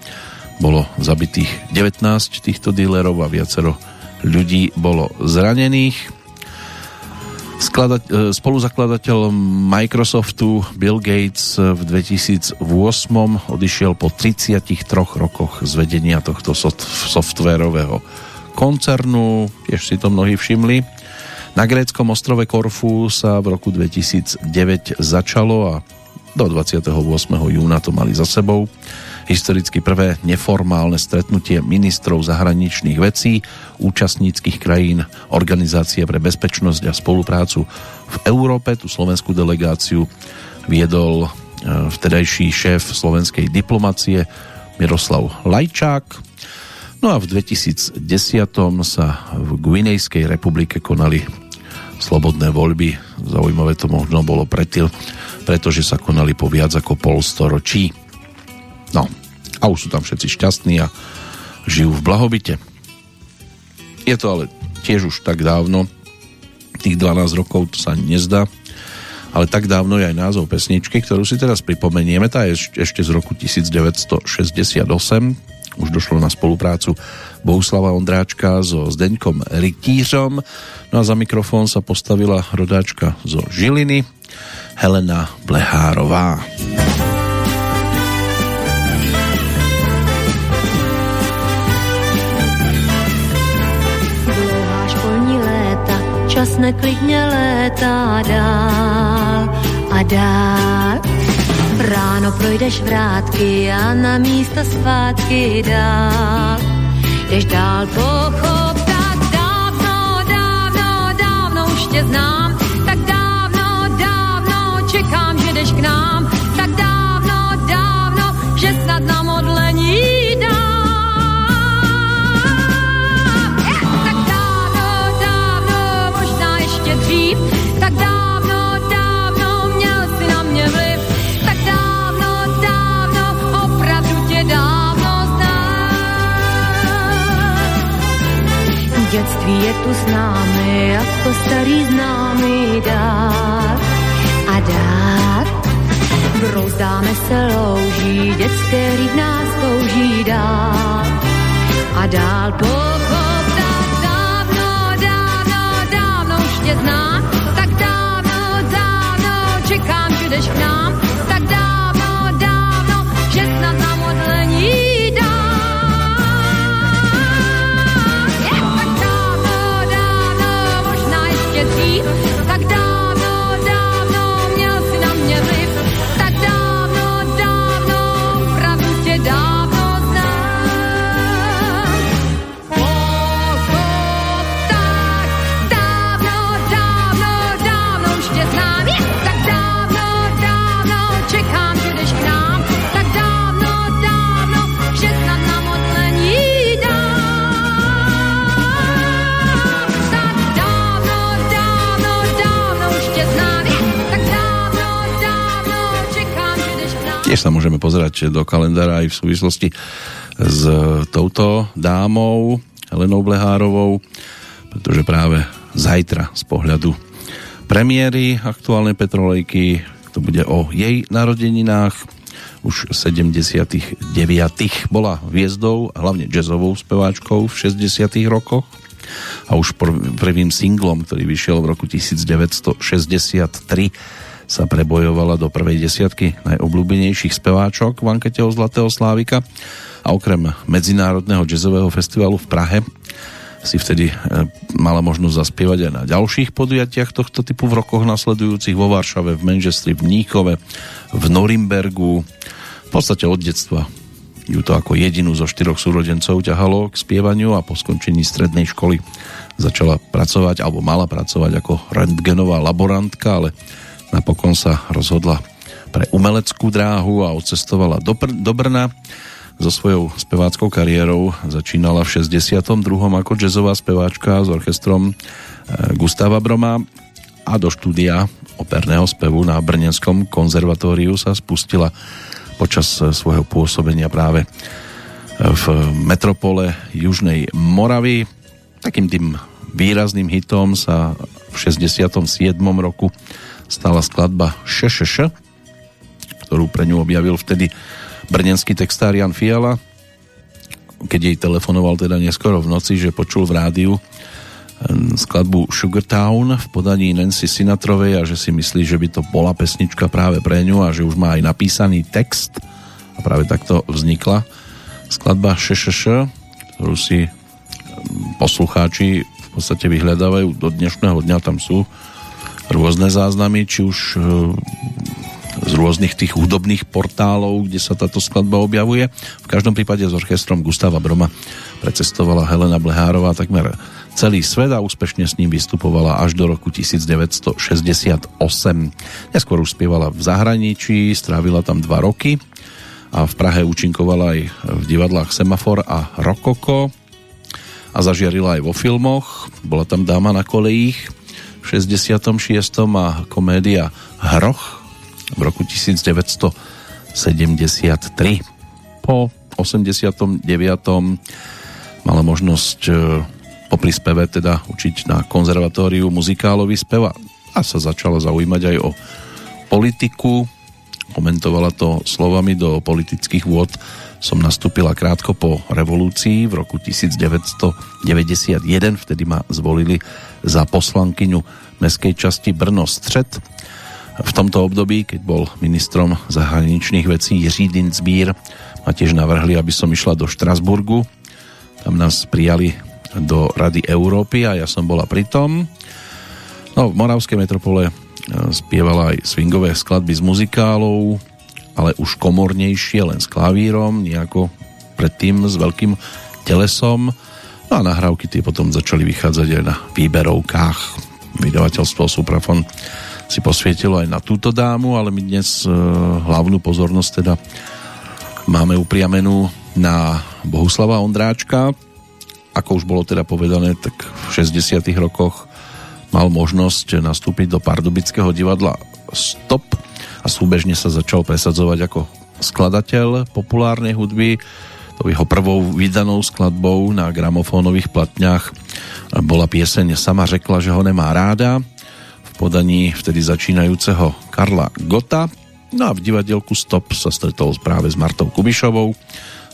bolo zabitých 19 týchto dílerov a viacero ľudí bolo zranených. Skladať, e, spoluzakladateľ Microsoftu Bill Gates v 2008 odišiel po 33 rokoch z vedenia tohto softwarového koncernu, tiež si to mnohí všimli. Na gréckom ostrove Korfu sa v roku 2009 začalo a do 28. júna to mali za sebou historicky prvé neformálne stretnutie ministrov zahraničných vecí účastníckých krajín Organizácie pre bezpečnosť a spoluprácu v Európe. Tu slovenskú delegáciu viedol e, vtedajší šéf slovenskej diplomacie Miroslav Lajčák. No a v 2010 sa v Guinejskej republike konali slobodné voľby. Zaujímavé to možno bolo pretil, pretože sa konali po viac ako polstoročí. No, a už sú tam všetci šťastní a žijú v blahobite. Je to ale tiež už tak dávno, tých 12 rokov to sa nezdá, ale tak dávno je aj názov pesničky, ktorú si teraz pripomenieme, tá je ešte z roku 1968, už došlo na spoluprácu Bohuslava Ondráčka so Zdeňkom Rytířom, no a za mikrofón sa postavila rodáčka zo Žiliny, Helena Blehárová. Čas neklidně létá dál a dál. Ráno projdeš vrátky a na místo zpátky dál. Jdeš dál pochop, tak dávno, dávno, dávno už tě znám. Tak dávno, dávno čekám, že jdeš k nám. Dětství je tu s námi, jako starý známy dál a dál. Brouzdáme se louží, dětské v nás touží dál. A dál pochop, tak dávno, dávno, dávno už tě tak dávno, dávno čekám, že jdeš k nám, tak dávno, dávno, že snad будет вид, когда Tiež sa môžeme pozerať do kalendára aj v súvislosti s touto dámou Helenou Blehárovou, pretože práve zajtra z pohľadu premiéry aktuálnej Petrolejky to bude o jej narodeninách už 79. bola hviezdou, hlavne jazzovou speváčkou v 60. rokoch a už prvým singlom, ktorý vyšiel v roku 1963 sa prebojovala do prvej desiatky najobľúbenejších speváčok v ankete o Zlatého Slávika a okrem Medzinárodného jazzového festivalu v Prahe si vtedy e, mala možnosť zaspievať aj na ďalších podujatiach tohto typu v rokoch nasledujúcich vo Varšave, v Manchestri, v Níkove, v Norimbergu. V podstate od detstva ju to ako jedinú zo štyroch súrodencov ťahalo k spievaniu a po skončení strednej školy začala pracovať, alebo mala pracovať ako rentgenová laborantka, ale Napokon sa rozhodla pre umeleckú dráhu a odcestovala do, Pr- do Brna. So svojou speváckou kariérou začínala v 62. ako jazzová speváčka s orchestrom e, Gustava Broma a do štúdia operného spevu na Brnenskom konzervatóriu sa spustila počas e, svojho pôsobenia práve e, v metropole Južnej Moravy. Takým tým výrazným hitom sa v 67. roku stala skladba Šešeš, ktorú pre ňu objavil vtedy brnenský textár Jan Fiala, keď jej telefonoval teda neskoro v noci, že počul v rádiu hm, skladbu Sugartown v podaní Nancy Sinatrovej a že si myslí, že by to bola pesnička práve pre ňu a že už má aj napísaný text. A práve takto vznikla skladba Šešeš, ktorú si hm, poslucháči v podstate vyhľadávajú do dnešného dňa, tam sú rôzne záznamy, či už e, z rôznych tých hudobných portálov, kde sa táto skladba objavuje. V každom prípade s orchestrom Gustava Broma precestovala Helena Blehárová takmer celý svet a úspešne s ním vystupovala až do roku 1968. Neskôr už v zahraničí, strávila tam dva roky a v Prahe účinkovala aj v divadlách Semafor a Rokoko a zažiarila aj vo filmoch. Bola tam dáma na kolejích 66. a komédia Hroch v roku 1973. Po 89. mala možnosť e, po prispeve teda učiť na konzervatóriu muzikálový spev a sa začala zaujímať aj o politiku. Komentovala to slovami do politických vôd som nastúpila krátko po revolúcii v roku 1991, vtedy ma zvolili za poslankyňu meskej časti Brno Střed. V tomto období, keď bol ministrom zahraničných vecí Jiří Dinsbír, ma tiež navrhli, aby som išla do Štrasburgu. Tam nás prijali do Rady Európy a ja som bola pritom. No, v Moravskej metropole e, spievala aj swingové skladby z muzikálov, ale už komornejšie, len s klavírom, nejako predtým s veľkým telesom. No a nahrávky tie potom začali vychádzať aj na výberovkách. Vydavateľstvo Suprafon si posvietilo aj na túto dámu, ale my dnes e, hlavnú pozornosť teda máme upriamenú na Bohuslava Ondráčka. Ako už bolo teda povedané, tak v 60 rokoch mal možnosť nastúpiť do Pardubického divadla Stop a súbežne sa začal presadzovať ako skladateľ populárnej hudby. To jeho prvou vydanou skladbou na gramofónových platňách bola pieseň Sama řekla, že ho nemá ráda v podaní vtedy začínajúceho Karla Gota. No a v divadielku Stop sa stretol práve s Martou Kubišovou,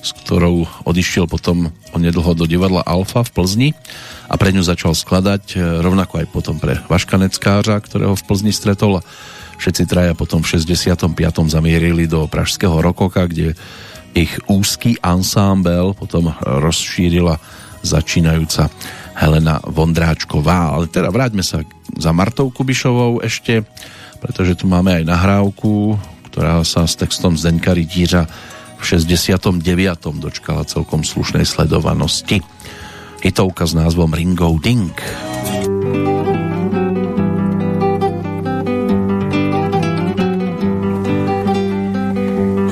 s ktorou odišiel potom onedlho do divadla Alfa v Plzni a pre ňu začal skladať rovnako aj potom pre Vaška Neckářa, ktorého v Plzni stretol Všetci traja potom v 65. zamierili do Pražského rokoka, kde ich úzky ansámbel potom rozšírila začínajúca Helena Vondráčková. Ale teda vráťme sa za Martou Kubišovou ešte, pretože tu máme aj nahrávku, ktorá sa s textom Zdeňka Rytířa v 69. dočkala celkom slušnej sledovanosti. Hitovka s názvom Ringo Ding.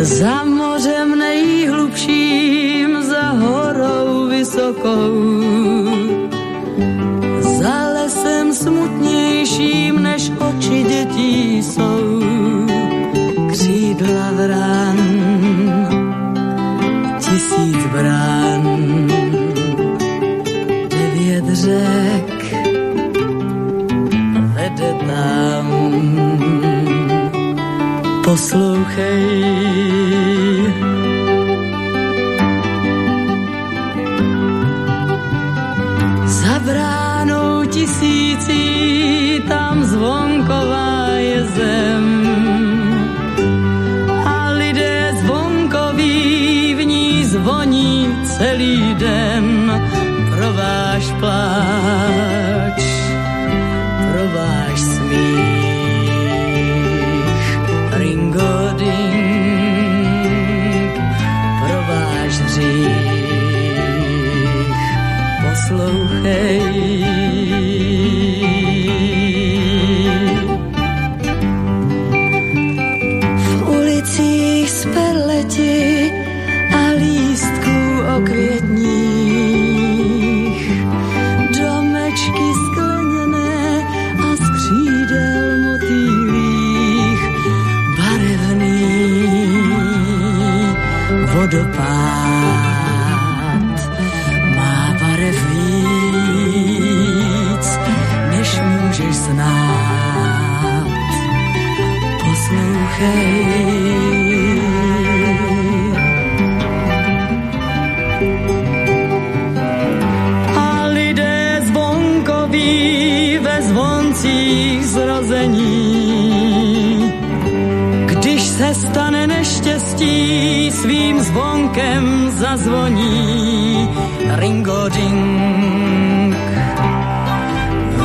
Za mořem nejhlubším, za horou vysokou, za lesem smutnějším, než oči dětí jsou. Křídla vran, tisíc brán, devět řek, vede tam poslouchej. zvonkem zazvoní Ringo ding,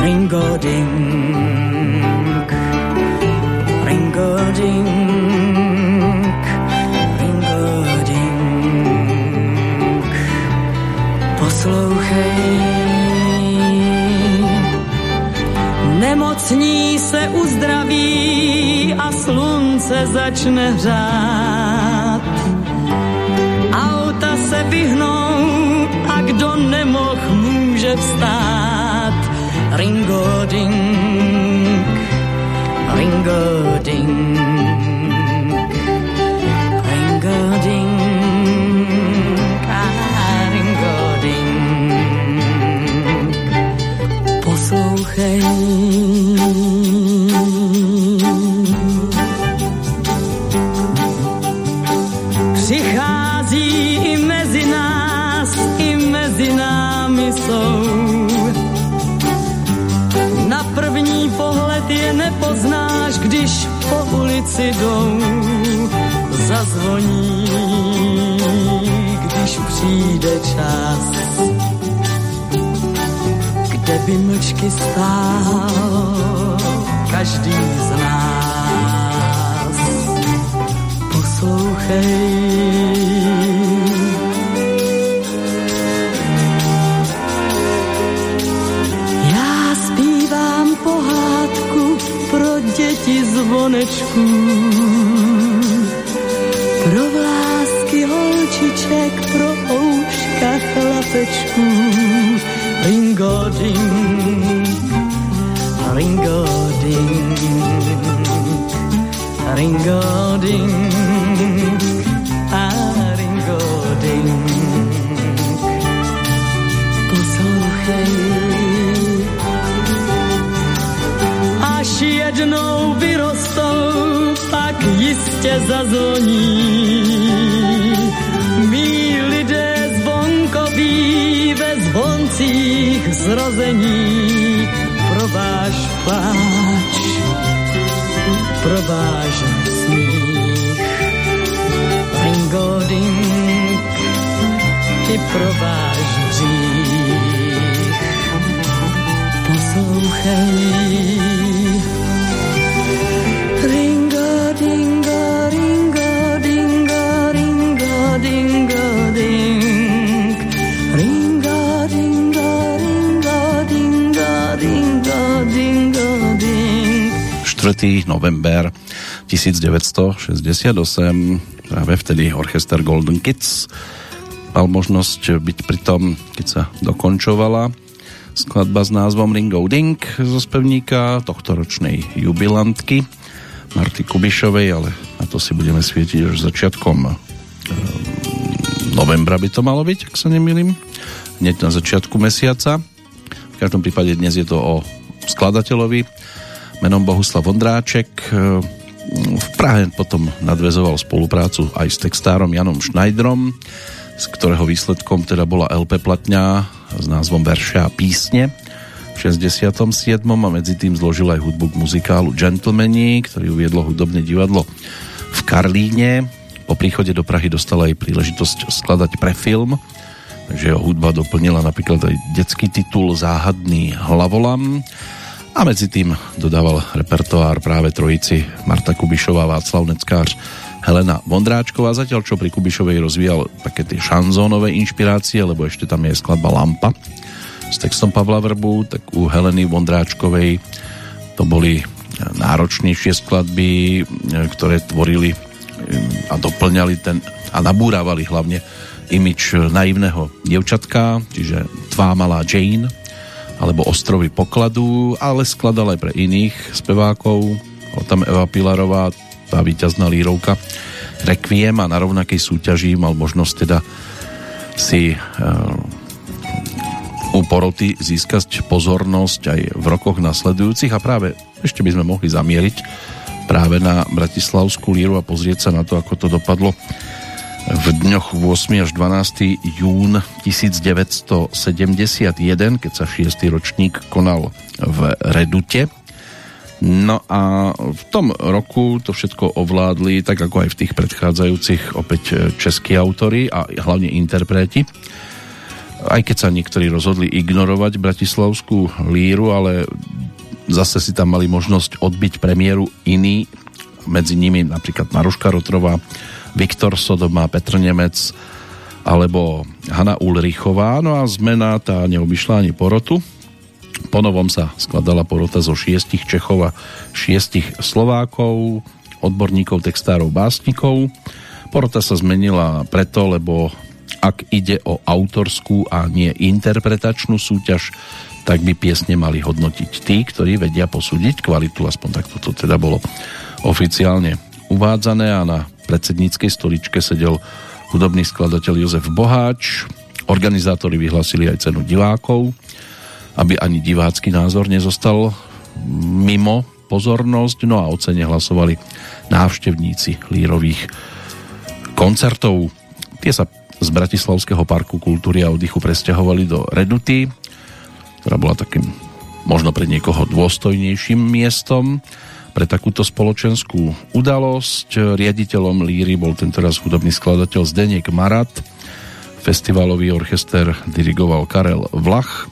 Ringo ding, Ringo ding, Ringo ding. Poslouchej, nemocní se uzdraví a slunce začne hřát Se vyhnou a kdo nemoh může vstát. Ringo ding, ringo ding. Jdou, zazvoní, když přijde čas. Kde by mlčky stál každý z nás. Poslouchej, děti zvonečků. Pro vlásky holčiček, pro ouška chlapečků. Ringo ding, ringo ding, ringo ding, jednou vyrostou, pak jistě zazvoní. Mí lidé zvonkoví ve zvoncích zrození pro váš pláč, pro váš smích. Ringo ding, i pro váš hřích. Poslouchej, november 1968. Práve vtedy orchester Golden Kids mal možnosť byť pri tom, keď sa dokončovala skladba s názvom Ringo Ding zo spevníka tohtoročnej jubilantky Marty Kubišovej, ale na to si budeme svietiť až začiatkom ehm, novembra by to malo byť, ak sa nemýlim. Hneď na začiatku mesiaca. V každom prípade dnes je to o skladateľovi menom Bohuslav Vondráček. Ehm, v Prahe potom nadvezoval spoluprácu aj s textárom Janom Schneiderom, z ktorého výsledkom teda bola LP platňa s názvom Verše a písne v 67. a medzi tým zložil aj hudbu k muzikálu Gentlemani, ktorý uviedlo hudobné divadlo v Karlíne. Po príchode do Prahy dostala aj príležitosť skladať pre film, takže jeho hudba doplnila napríklad aj detský titul Záhadný hlavolam a medzi tým dodával repertoár práve trojici Marta Kubišová, Václav Neckář, Helena Vondráčková, zatiaľ čo pri Kubišovej rozvíjal také tie šanzónové inšpirácie, lebo ešte tam je skladba Lampa s textom Pavla Vrbu, tak u Heleny Vondráčkovej to boli náročnejšie skladby, ktoré tvorili a doplňali ten a nabúrávali hlavne imič naivného dievčatka, čiže Tvá malá Jane, alebo Ostrovy pokladu, ale skladal aj pre iných spevákov. O tam Eva Pilarová, tá víťazná lírovka Requiem a na rovnakej súťaži mal možnosť teda si uh, u poroty získať pozornosť aj v rokoch nasledujúcich a práve ešte by sme mohli zamieriť práve na Bratislavskú líru a pozrieť sa na to, ako to dopadlo v dňoch 8. až 12. jún 1971, keď sa 6. ročník konal v Redute. No a v tom roku to všetko ovládli, tak ako aj v tých predchádzajúcich opäť českí autory a hlavne interpreti. Aj keď sa niektorí rozhodli ignorovať bratislavskú líru, ale zase si tam mali možnosť odbiť premiéru iný, medzi nimi napríklad Maruška Rotrová, Viktor Sodoma, Petr Nemec alebo Hanna Ulrichová. No a zmena tá neobyšla ani porotu. Ponovom sa skladala porota zo šiestich Čechov a šiestich Slovákov, odborníkov, textárov, básnikov. Porota sa zmenila preto, lebo ak ide o autorskú a nie interpretačnú súťaž, tak by piesne mali hodnotiť tí, ktorí vedia posúdiť kvalitu, aspoň takto to teda bolo oficiálne uvádzané a na predsedníckej stoličke sedel hudobný skladateľ Jozef Boháč. Organizátori vyhlasili aj cenu divákov, aby ani divácky názor nezostal mimo pozornosť, no a o cene hlasovali návštevníci lírových koncertov. Tie sa z Bratislavského parku kultúry a oddychu presťahovali do Reduty, ktorá bola takým možno pre niekoho dôstojnejším miestom pre takúto spoločenskú udalosť. Riaditeľom Líry bol tentoraz hudobný skladateľ Zdeněk Marat. Festivalový orchester dirigoval Karel Vlach.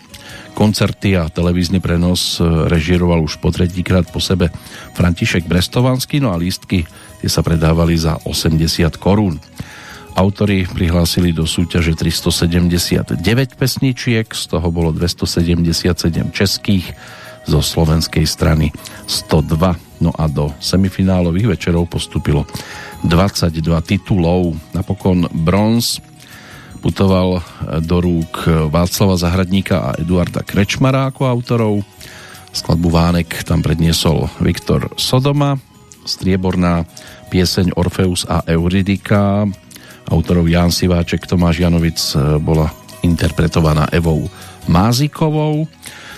Koncerty a televízny prenos režiroval už po tretíkrát po sebe František Brestovanský, no a lístky tie sa predávali za 80 korún. Autori prihlásili do súťaže 379 pesničiek, z toho bolo 277 českých, zo slovenskej strany 102. No a do semifinálových večerov postupilo 22 titulov. Napokon bronz putoval do rúk Václava Zahradníka a Eduarda Krečmara ako autorov. Skladbu Vánek tam predniesol Viktor Sodoma, strieborná pieseň Orfeus a Euridika autorov Jan Siváček, Tomáš Janovic e, bola interpretovaná Evou Mázikovou.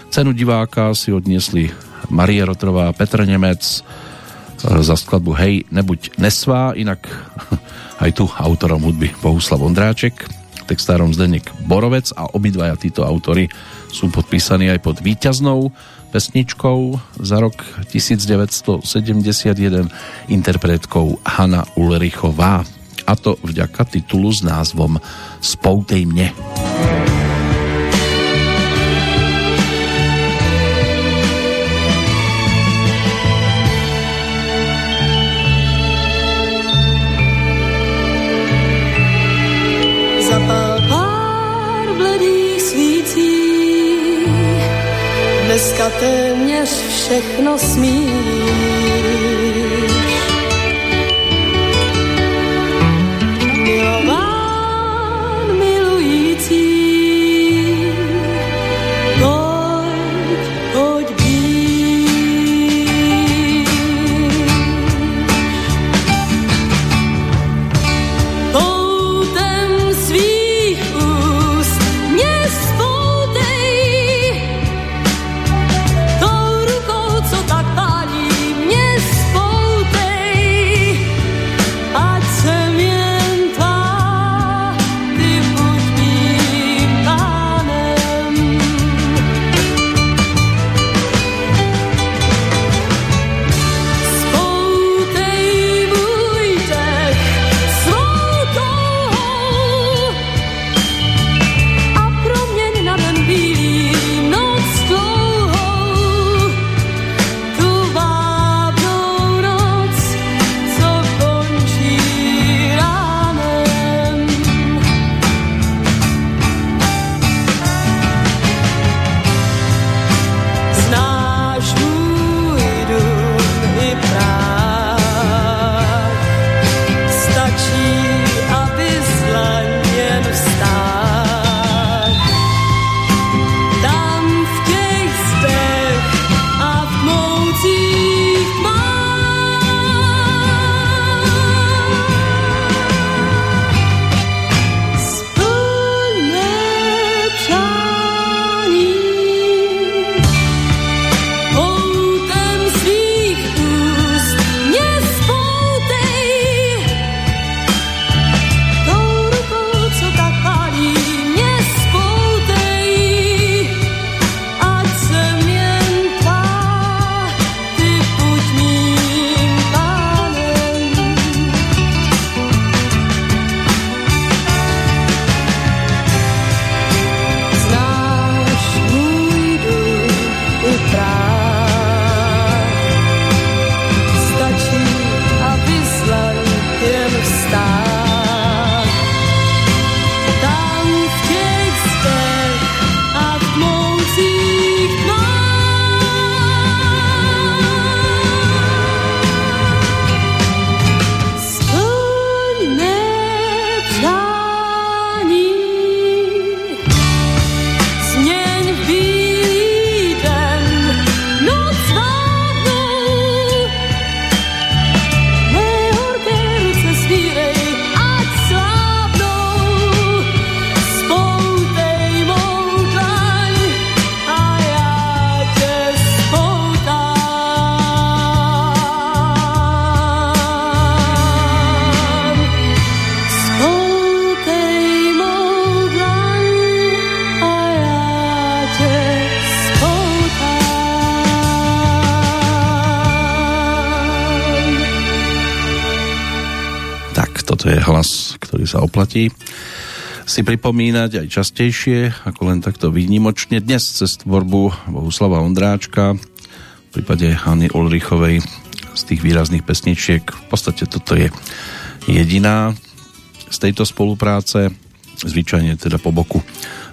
Cenu diváka si odniesli Marie Rotrová, Petr Nemec e, za skladbu Hej, nebuď nesvá, inak aj tu autorom hudby Bohuslav Ondráček, textárom Zdenek Borovec a obidvaja títo autory sú podpísaní aj pod výťaznou pesničkou za rok 1971 interpretkou Hanna Ulrichová a to vďaka titulu s názvom Spoutej mne. Zapal dneska téměř všechno smíří oplatí si pripomínať aj častejšie, ako len takto výnimočne. Dnes cez tvorbu Bohuslava Ondráčka, v prípade Hany Ulrichovej z tých výrazných pesničiek, v podstate toto je jediná z tejto spolupráce, zvyčajne teda po boku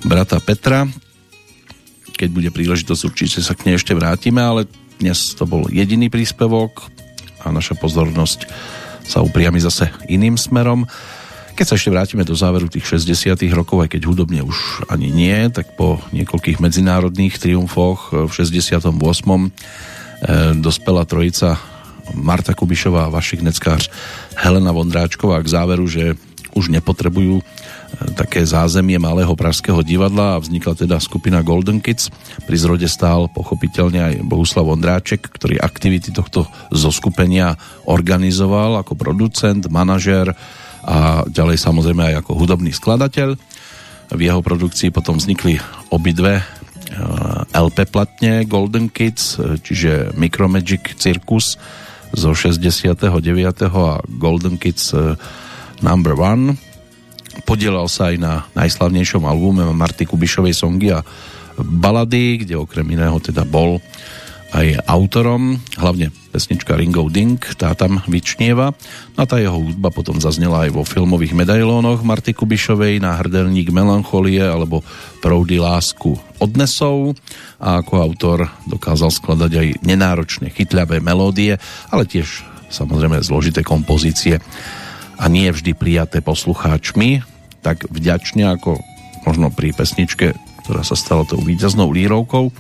brata Petra. Keď bude príležitosť, určite sa k nej ešte vrátime, ale dnes to bol jediný príspevok a naša pozornosť sa upriami zase iným smerom. Keď sa ešte vrátime do záveru tých 60 rokov, aj keď hudobne už ani nie, tak po niekoľkých medzinárodných triumfoch v 68. E, dospela trojica Marta Kubišová a Vašik Neckář Helena Vondráčková k záveru, že už nepotrebujú e, také zázemie malého pražského divadla a vznikla teda skupina Golden Kids. Pri zrode stál pochopiteľne aj Bohuslav Vondráček, ktorý aktivity tohto zoskupenia organizoval ako producent, manažér, a ďalej samozrejme aj ako hudobný skladateľ. V jeho produkcii potom vznikli obidve eh, LP platne Golden Kids, eh, čiže Micromagic Circus zo 69. a Golden Kids eh, Number One. Podielal sa aj na najslavnejšom albume Marty Kubišovej songy a balady, kde okrem iného teda bol aj autorom, hlavne pesnička Ringo Ding, tá tam vyčnieva. No a tá jeho hudba potom zaznela aj vo filmových medailónoch Marty Kubišovej na hrdelník Melancholie alebo Proudy lásku odnesou a ako autor dokázal skladať aj nenáročné chytľavé melódie, ale tiež samozrejme zložité kompozície a nie vždy prijaté poslucháčmi, tak vďačne ako možno pri pesničke, ktorá sa stala tou víťaznou lírovkou,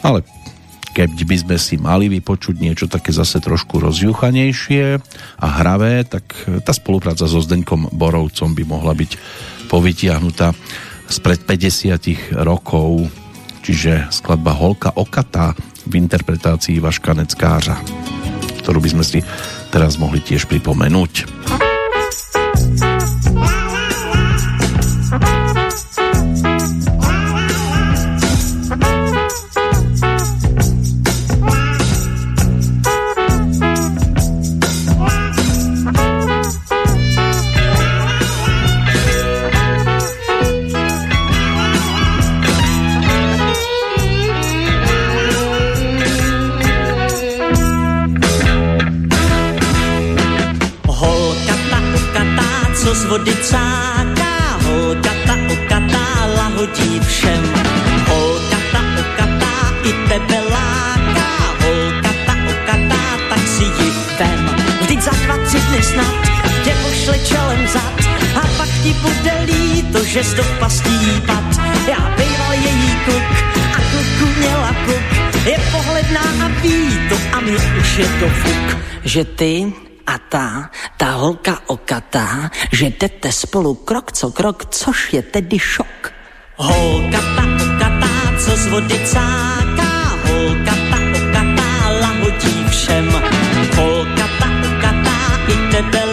ale keď by sme si mali vypočuť niečo také zase trošku rozjuchanejšie a hravé, tak tá spolupráca so Zdeňkom Borovcom by mohla byť povytiahnutá spred 50 rokov, čiže skladba Holka Okata v interpretácii Vaška Neckářa, ktorú by sme si teraz mohli tiež pripomenúť. Bude líto, že z pastí pad. Já býval její kluk a kluku měla kluk, je pohledná a ví to a mě už je to fuk, že ty a ta, ta holka okatá, že jdete spolu krok co krok, což je tedy šok. Holka ta okatá, co z vody cáká, holka ta okatá, lahodí všem. Holka ta okatá, i tebe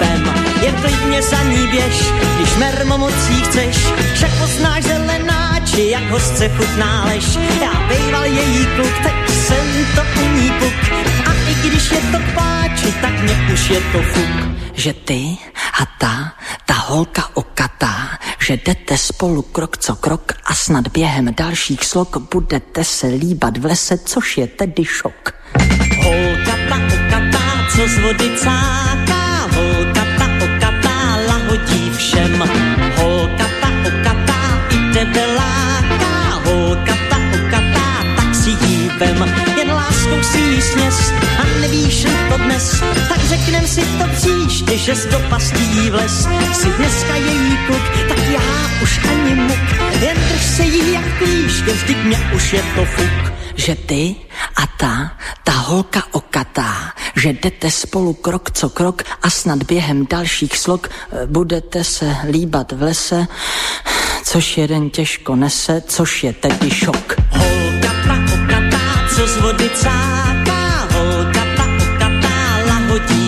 vem. Je klidně za ní běž, když mermo mocí chceš, však poznáš zelená, či jak hostce chutná lež. Já bejval její kluk, teď jsem to u ní puk. A i když je to pláči, tak mě už je to fuk. Že ty a ta, ta holka okatá, že jdete spolu krok co krok a snad během dalších slok budete se líbat v lese, což je tedy šok. Holka ta okatá, co z vody cáká, směs a nevíš to dnes, tak řeknem si to příště, že z do pastí vles. Si dneska její kluk, tak já už ani muk, jen drž se jí jak klíške, vždyť mě už je to fuk. Že ty a ta, ta holka okatá, že jdete spolu krok co krok a snad během dalších slok eh, budete se líbat v lese, což jeden těžko nese, což je tedy šok. Holka ta okatá, co z vody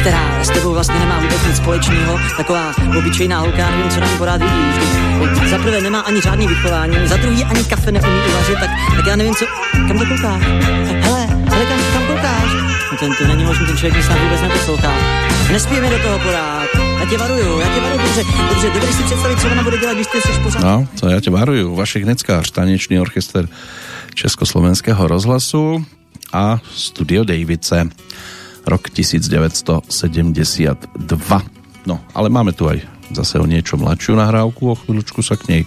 která s tebou vlastně nemá vůbec nic společného, taková obyčejná holka, nevím, co nám porád vidí. Za prvé nemá ani žádný vychování, za druhý ani kafe neumí uvařit, tak, tak já nevím, co, kam to koukáš? Hele, hele, kam, kam koukáš? No ten, to není možný, ten člověk mě snad vůbec neposlouchá. Nespíme do toho porád. Já tě varuju, já tě varuju, dobře, dobře, dobře si představit, co ona bude dělat, když ty jsi pořád. No, to já tě varuju. Vašek Neckář, tanečný orchester Československého rozhlasu a Studio Davice rok 1972. No, ale máme tu aj zase o niečo mladšiu nahrávku, o chvíľučku sa k nej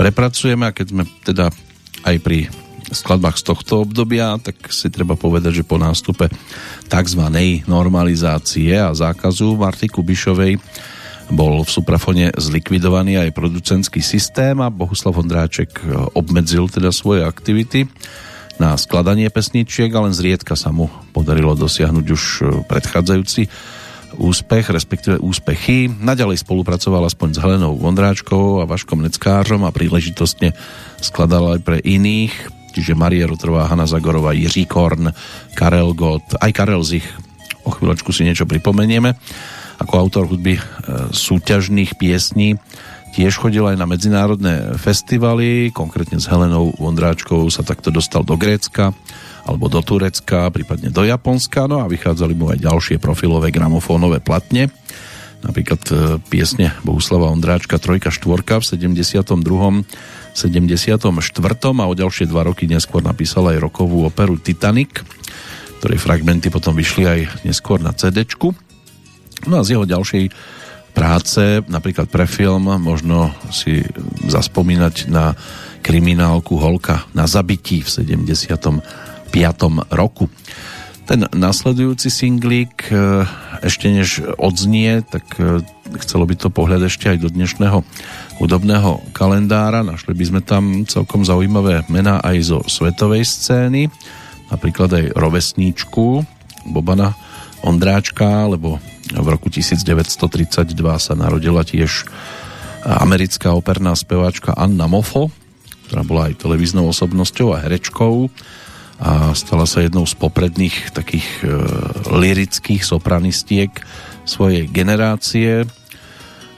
prepracujeme a keď sme teda aj pri skladbách z tohto obdobia, tak si treba povedať, že po nástupe tzv. normalizácie a zákazu Marty Kubišovej bol v Suprafone zlikvidovaný aj producentský systém a Bohuslav Ondráček obmedzil teda svoje aktivity na skladanie pesničiek a len zriedka sa mu podarilo dosiahnuť už e, predchádzajúci úspech, respektíve úspechy. Naďalej spolupracoval aspoň s Helenou Vondráčkou a Vaškom Neckářom a príležitostne skladal aj pre iných, čiže Marie Rotrová, Hanna Zagorová, Jiří Korn, Karel Gott, aj Karel Zich. O chvíľočku si niečo pripomenieme. Ako autor hudby e, súťažných piesní Tiež chodil aj na medzinárodné festivaly, konkrétne s Helenou Vondráčkou sa takto dostal do Grécka alebo do Turecka, prípadne do Japonska, no a vychádzali mu aj ďalšie profilové gramofónové platne, napríklad e, piesne Bohuslava Ondráčka Trojka, štvorka v 72. 74. a o ďalšie dva roky neskôr napísal aj rokovú operu Titanic, ktorej fragmenty potom vyšli aj neskôr na CD. No a z jeho ďalšej práce, napríklad pre film, možno si zaspomínať na kriminálku Holka na zabití v 75. roku. Ten nasledujúci singlík e, ešte než odznie, tak e, chcelo by to pohľad ešte aj do dnešného hudobného kalendára. Našli by sme tam celkom zaujímavé mená aj zo svetovej scény, napríklad aj rovesníčku Bobana Ondráčka, alebo v roku 1932 sa narodila tiež americká operná speváčka Anna Moffo, ktorá bola aj televíznou osobnosťou a herečkou a stala sa jednou z popredných takých e, lirických sopranistiek svojej generácie.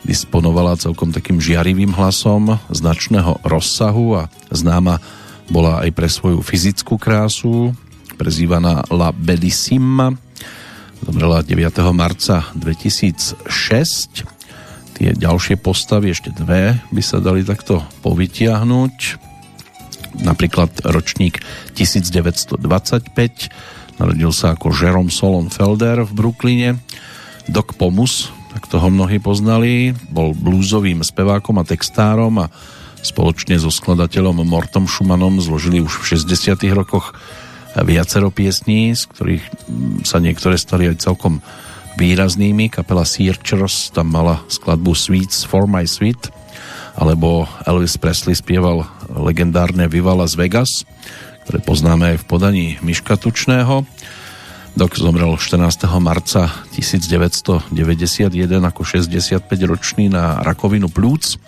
Disponovala celkom takým žiarivým hlasom značného rozsahu a známa bola aj pre svoju fyzickú krásu, prezývaná La Bellissima Zomrela 9. marca 2006. Tie ďalšie postavy, ešte dve, by sa dali takto povytiahnuť. Napríklad ročník 1925. Narodil sa ako Jerome Solon Felder v Brooklyne. Doc Pomus, tak toho mnohí poznali, bol blúzovým spevákom a textárom a spoločne so skladateľom Mortom Schumannom zložili už v 60. rokoch viacero piesní, z ktorých sa niektoré stali aj celkom výraznými. Kapela Searchers tam mala skladbu Sweets for my sweet, alebo Elvis Presley spieval legendárne Viva Las Vegas, ktoré poznáme aj v podaní Miška Tučného. Dok zomrel 14. marca 1991 ako 65-ročný na rakovinu plúc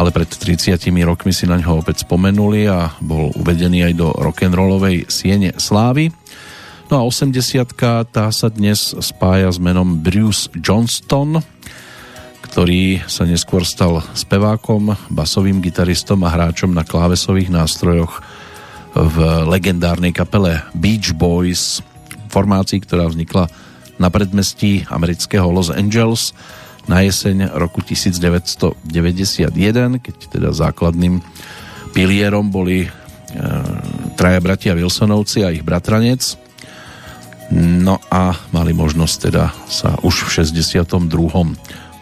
ale pred 30 rokmi si na ňo opäť spomenuli a bol uvedený aj do rock'n'rollovej siene slávy. No a 80 tá sa dnes spája s menom Bruce Johnston, ktorý sa neskôr stal spevákom, basovým gitaristom a hráčom na klávesových nástrojoch v legendárnej kapele Beach Boys, formácii, ktorá vznikla na predmestí amerického Los Angeles na jeseň roku 1991, keď teda základným pilierom boli e, traja bratia Wilsonovci a ich bratranec. No a mali možnosť teda sa už v 62.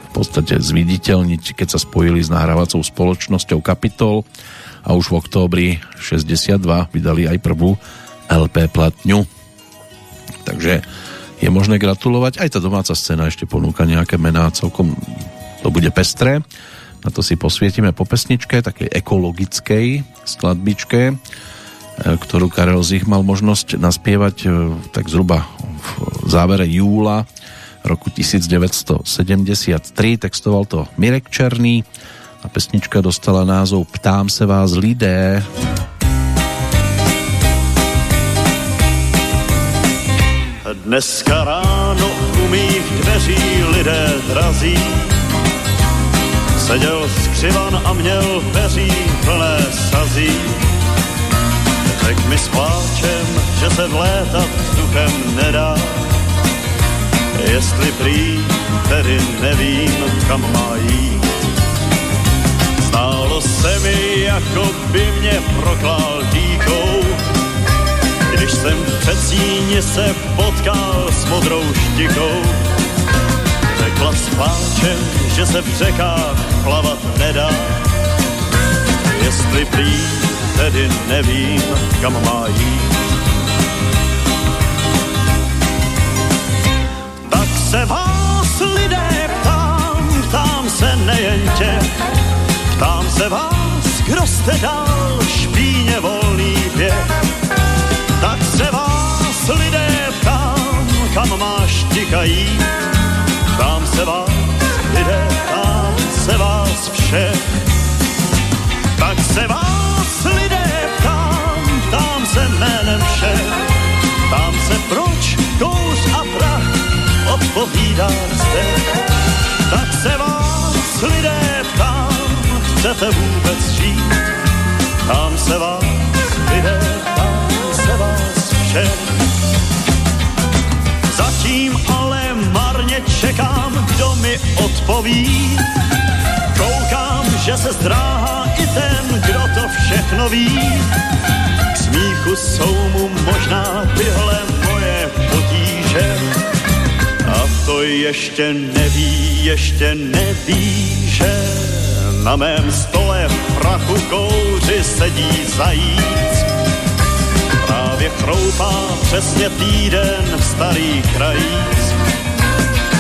v podstate zviditeľniť, keď sa spojili s nahrávacou spoločnosťou Capitol a už v októbri 62 vydali aj prvú LP platňu. Takže je možné gratulovať. Aj tá domáca scéna ešte ponúka nejaké mená, celkom to bude pestré. Na to si posvietime po pesničke, takej ekologickej skladbičke, e, ktorú Karel Zich mal možnosť naspievať e, tak zhruba v závere júla roku 1973. Textoval to Mirek Černý a pesnička dostala názov Ptám se vás lidé. Dneska ráno u mých dveří lidé drazí. Seděl skřivan a měl peří plné sazí. Řek mi s pláčem, že se vlétat vzduchem nedá. Jestli prý, tedy nevím, kam má jít. Zdálo se mi, jako by mě proklál dýchou když jsem v Přecíně se potkal s modrou štikou. Řekla s pláčem, že se v řekách plavat nedá. Jestli prý, tedy nevím, kam má jít. Tak se vás lidé ptám, ptám se nejen tě, ptám se vás, kdo jste dal špíně volný běh tak se vás lidé ptám, kam máš tikají. Ptám se vás lidé, ptám se vás všech. Tak se vás lidé ptám, ptám se jménem všech. Ptám se proč kouř a prach odpovídá zde. Tak se vás lidé ptám, chcete vůbec žít? Ptám se vás lidé, se vás všech. Zatím ale marně čekám, kdo mi odpoví. Koukám, že se zdráhá i ten, kdo to všechno ví. K smíchu jsou mu možná tyhle moje potíže. A to ještě neví, ještě neví, že na mém stole v prachu kouři sedí zajíc právě chroupá přesně týden v starý krajíc.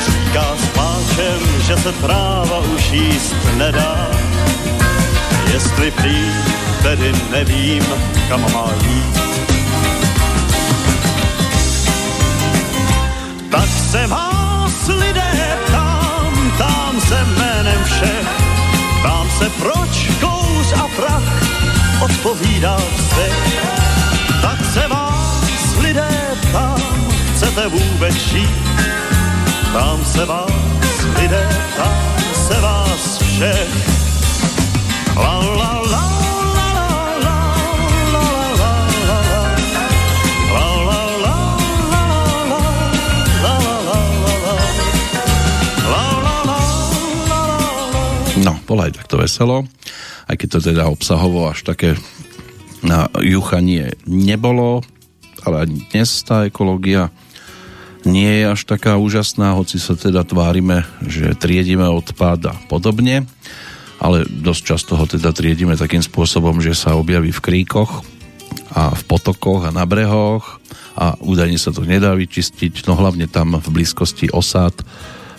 Říká s pláčem, že se tráva už jíst nedá. Jestli prý, tedy nevím, kam má jít. Tak se vás lidé ptám, tam se jménem všech, ptám se proč kouř a prach odpovídá tak se vás lidé ptám, chcete vůbec žít? Ptám se vás lidé, ptám se vás všech. La la la No, bolo aj takto veselo, aj keď to teda obsahovo až také na juchanie nebolo, ale ani dnes tá ekológia nie je až taká úžasná, hoci sa teda tvárime, že triedime odpad a podobne, ale dosť často ho teda triedime takým spôsobom, že sa objaví v kríkoch a v potokoch a na brehoch a údajne sa to nedá vyčistiť, no hlavne tam v blízkosti osád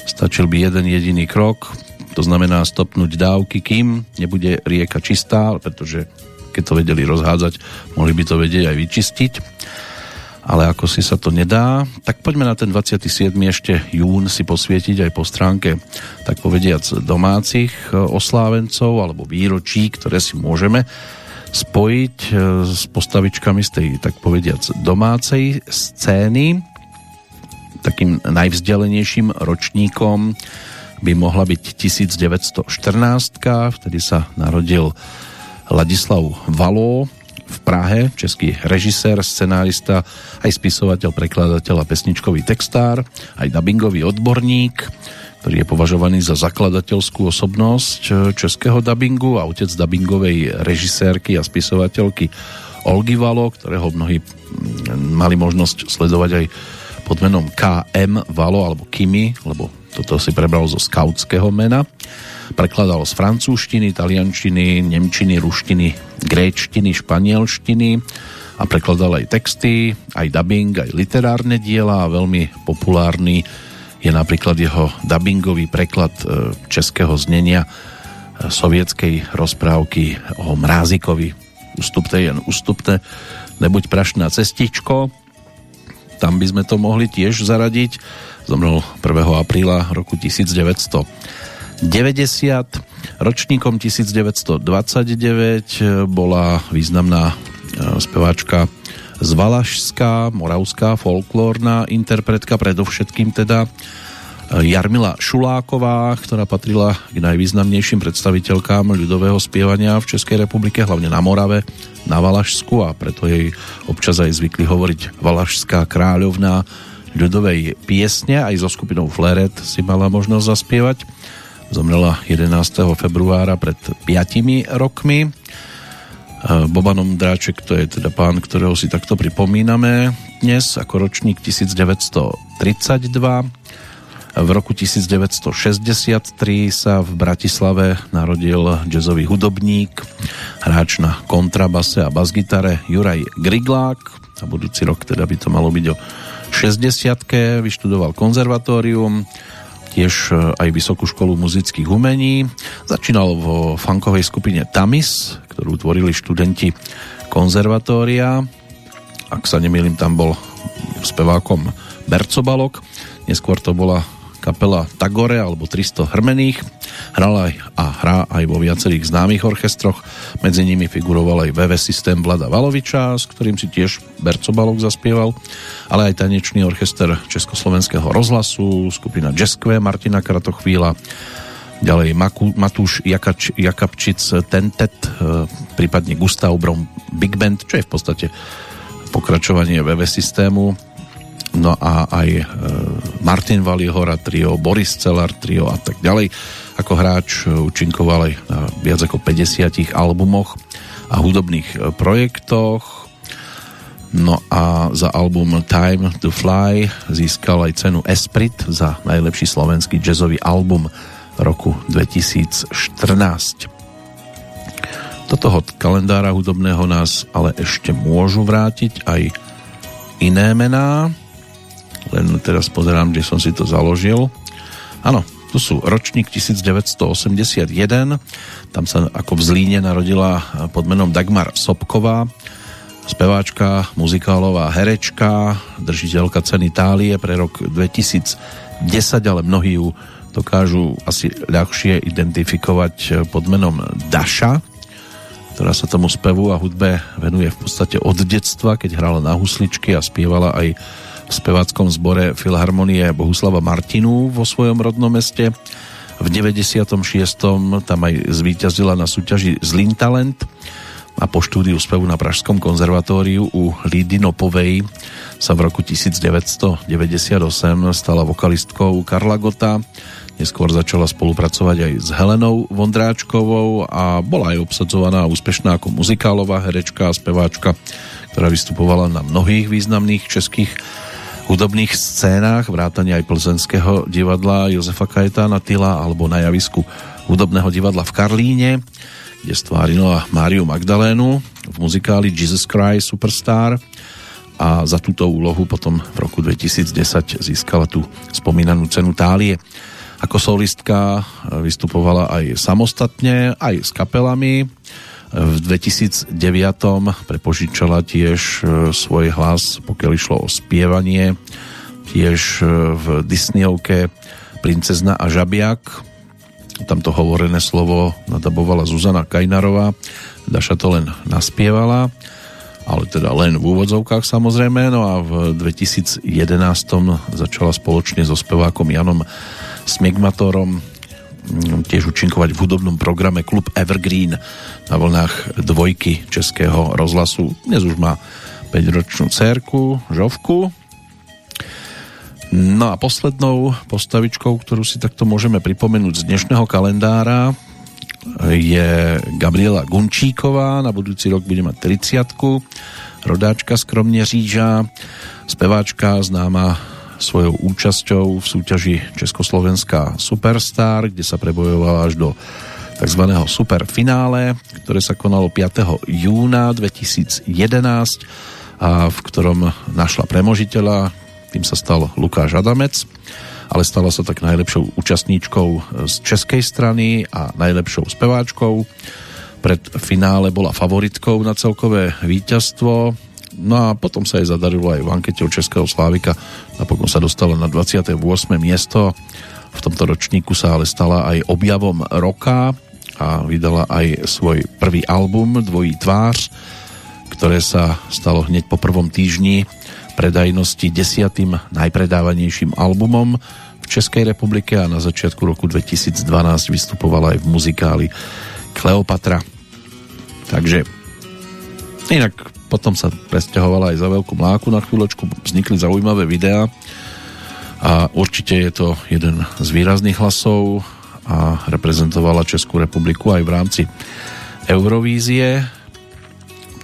stačil by jeden jediný krok, to znamená stopnúť dávky, kým nebude rieka čistá, pretože keď to vedeli rozhádzať, mohli by to vedieť aj vyčistiť. Ale ako si sa to nedá, tak poďme na ten 27. ešte jún si posvietiť aj po stránke, tak povediac, domácich e, oslávencov alebo výročí, ktoré si môžeme spojiť e, s postavičkami z tej, tak povediac, domácej scény. Takým najvzdialenejším ročníkom by mohla byť 1914, vtedy sa narodil Ladislav Való v Prahe, český režisér, scenárista, aj spisovateľ, prekladateľ a pesničkový textár, aj dubbingový odborník, ktorý je považovaný za zakladateľskú osobnosť českého dubbingu a otec dubbingovej režisérky a spisovateľky Olgy Valo, ktorého mnohí mali možnosť sledovať aj pod menom KM Valo alebo Kimi, lebo toto si prebral zo skautského mena. Prekladal z francúzštiny, taliančiny, nemčiny, ruštiny, gréčtiny, španielštiny a prekladal aj texty, aj dubbing, aj literárne diela a veľmi populárny je napríklad jeho dubbingový preklad e, českého znenia e, sovietskej rozprávky o Mrázikovi. Ustupte jen ustupte, nebuď prašná cestičko. tam by sme to mohli tiež zaradiť. Zomrel 1. apríla roku 1990. Ročníkom 1929 bola významná e, speváčka z Valašská, moravská, folklórna interpretka, predovšetkým teda Jarmila Šuláková, ktorá patrila k najvýznamnejším predstaviteľkám ľudového spievania v Českej republike, hlavne na Morave, na Valašsku a preto jej občas aj zvykli hovoriť Valašská kráľovná ľudovej piesne, aj so skupinou Fleret si mala možnosť zaspievať. Zomrela 11. februára pred 5 rokmi. Bobanom Dráček to je teda pán, ktorého si takto pripomíname dnes ako ročník 1932 v roku 1963 sa v Bratislave narodil jazzový hudobník, hráč na kontrabase a basgitare Juraj Griglák. Na budúci rok teda by to malo byť o 60 vyštudoval konzervatórium, tiež e, aj Vysokú školu muzických umení. Začínal vo funkovej skupine Tamis, ktorú tvorili študenti konzervatória. Ak sa nemýlim, tam bol spevákom Bercobalok. Neskôr to bola kapela Tagore alebo 300 hrmených. Hral aj a hrá aj vo viacerých známych orchestroch. Medzi nimi figuroval aj VV systém Vlada Valoviča, s ktorým si tiež Berco Balok zaspieval, ale aj tanečný orchester Československého rozhlasu, skupina Jazzkve Martina Kratochvíla, ďalej Maku, Matúš Jakač, Jakabčic Tentet, e, prípadne Gustav Brom Big Band, čo je v podstate pokračovanie VV systému no a aj e, Martin Valihora trio, Boris Celar trio a tak ďalej. Ako hráč e, účinkoval aj na viac ako 50 albumoch a hudobných e, projektoch. No a za album Time to Fly získal aj cenu Esprit za najlepší slovenský jazzový album roku 2014. Do toho kalendára hudobného nás ale ešte môžu vrátiť aj iné mená len teraz pozerám, kde som si to založil. Áno, tu sú ročník 1981, tam sa ako v Zlíne narodila pod menom Dagmar Sobková, speváčka, muzikálová herečka, držiteľka ceny Itálie pre rok 2010, ale mnohí ju dokážu asi ľahšie identifikovať pod menom Daša, ktorá sa tomu spevu a hudbe venuje v podstate od detstva, keď hrala na husličky a spievala aj v speváckom zbore Filharmonie Bohuslava Martinu vo svojom rodnom meste. V 96. tam aj zvíťazila na súťaži Zlín Talent a po štúdiu spevu na Pražskom konzervatóriu u Lídy Nopovej sa v roku 1998 stala vokalistkou Karla Gota. Neskôr začala spolupracovať aj s Helenou Vondráčkovou a bola aj obsadzovaná úspešná ako muzikálová herečka a speváčka, ktorá vystupovala na mnohých významných českých hudobných scénách, vrátane aj plzenského divadla Jozefa Kajetána Tyla alebo na javisku hudobného divadla v Karlíne, kde stvárila Máriu Magdalénu v muzikáli Jesus Christ Superstar a za túto úlohu potom v roku 2010 získala tú spomínanú cenu Tálie. Ako solistka vystupovala aj samostatne, aj s kapelami, v 2009 prepožičala tiež e, svoj hlas, pokiaľ išlo o spievanie, tiež e, v Disneyovke Princezna a žabiak. Tamto hovorené slovo nadabovala Zuzana Kajnarová, Daša to len naspievala, ale teda len v úvodzovkách samozrejme, no a v 2011 začala spoločne so spevákom Janom Smigmatorom tiež účinkovať v hudobnom programe Klub Evergreen na vlnách dvojky Českého rozhlasu. Dnes už má 5-ročnú cerku, Žovku. No a poslednou postavičkou, ktorú si takto môžeme pripomenúť z dnešného kalendára, je Gabriela Gunčíková, na budúci rok bude mať 30 rodáčka skromne říža, speváčka známa svojou účasťou v súťaži Československá Superstar, kde sa prebojovala až do tzv. superfinále, ktoré sa konalo 5. júna 2011 a v ktorom našla premožiteľa, tým sa stal Lukáš Adamec, ale stala sa tak najlepšou účastníčkou z českej strany a najlepšou speváčkou. Pred finále bola favoritkou na celkové víťazstvo No a potom sa jej zadarilo aj v ankete od Českého Slávika. Napokon sa dostala na 28. miesto. V tomto ročníku sa ale stala aj objavom roka a vydala aj svoj prvý album Dvojí tvář, ktoré sa stalo hneď po prvom týždni predajnosti desiatým najpredávanejším albumom v Českej republike a na začiatku roku 2012 vystupovala aj v muzikáli Kleopatra. Takže inak potom sa presťahovala aj za Veľkú mláku na chvíľočku, vznikli zaujímavé videá a určite je to jeden z výrazných hlasov a reprezentovala Českú republiku aj v rámci Eurovízie.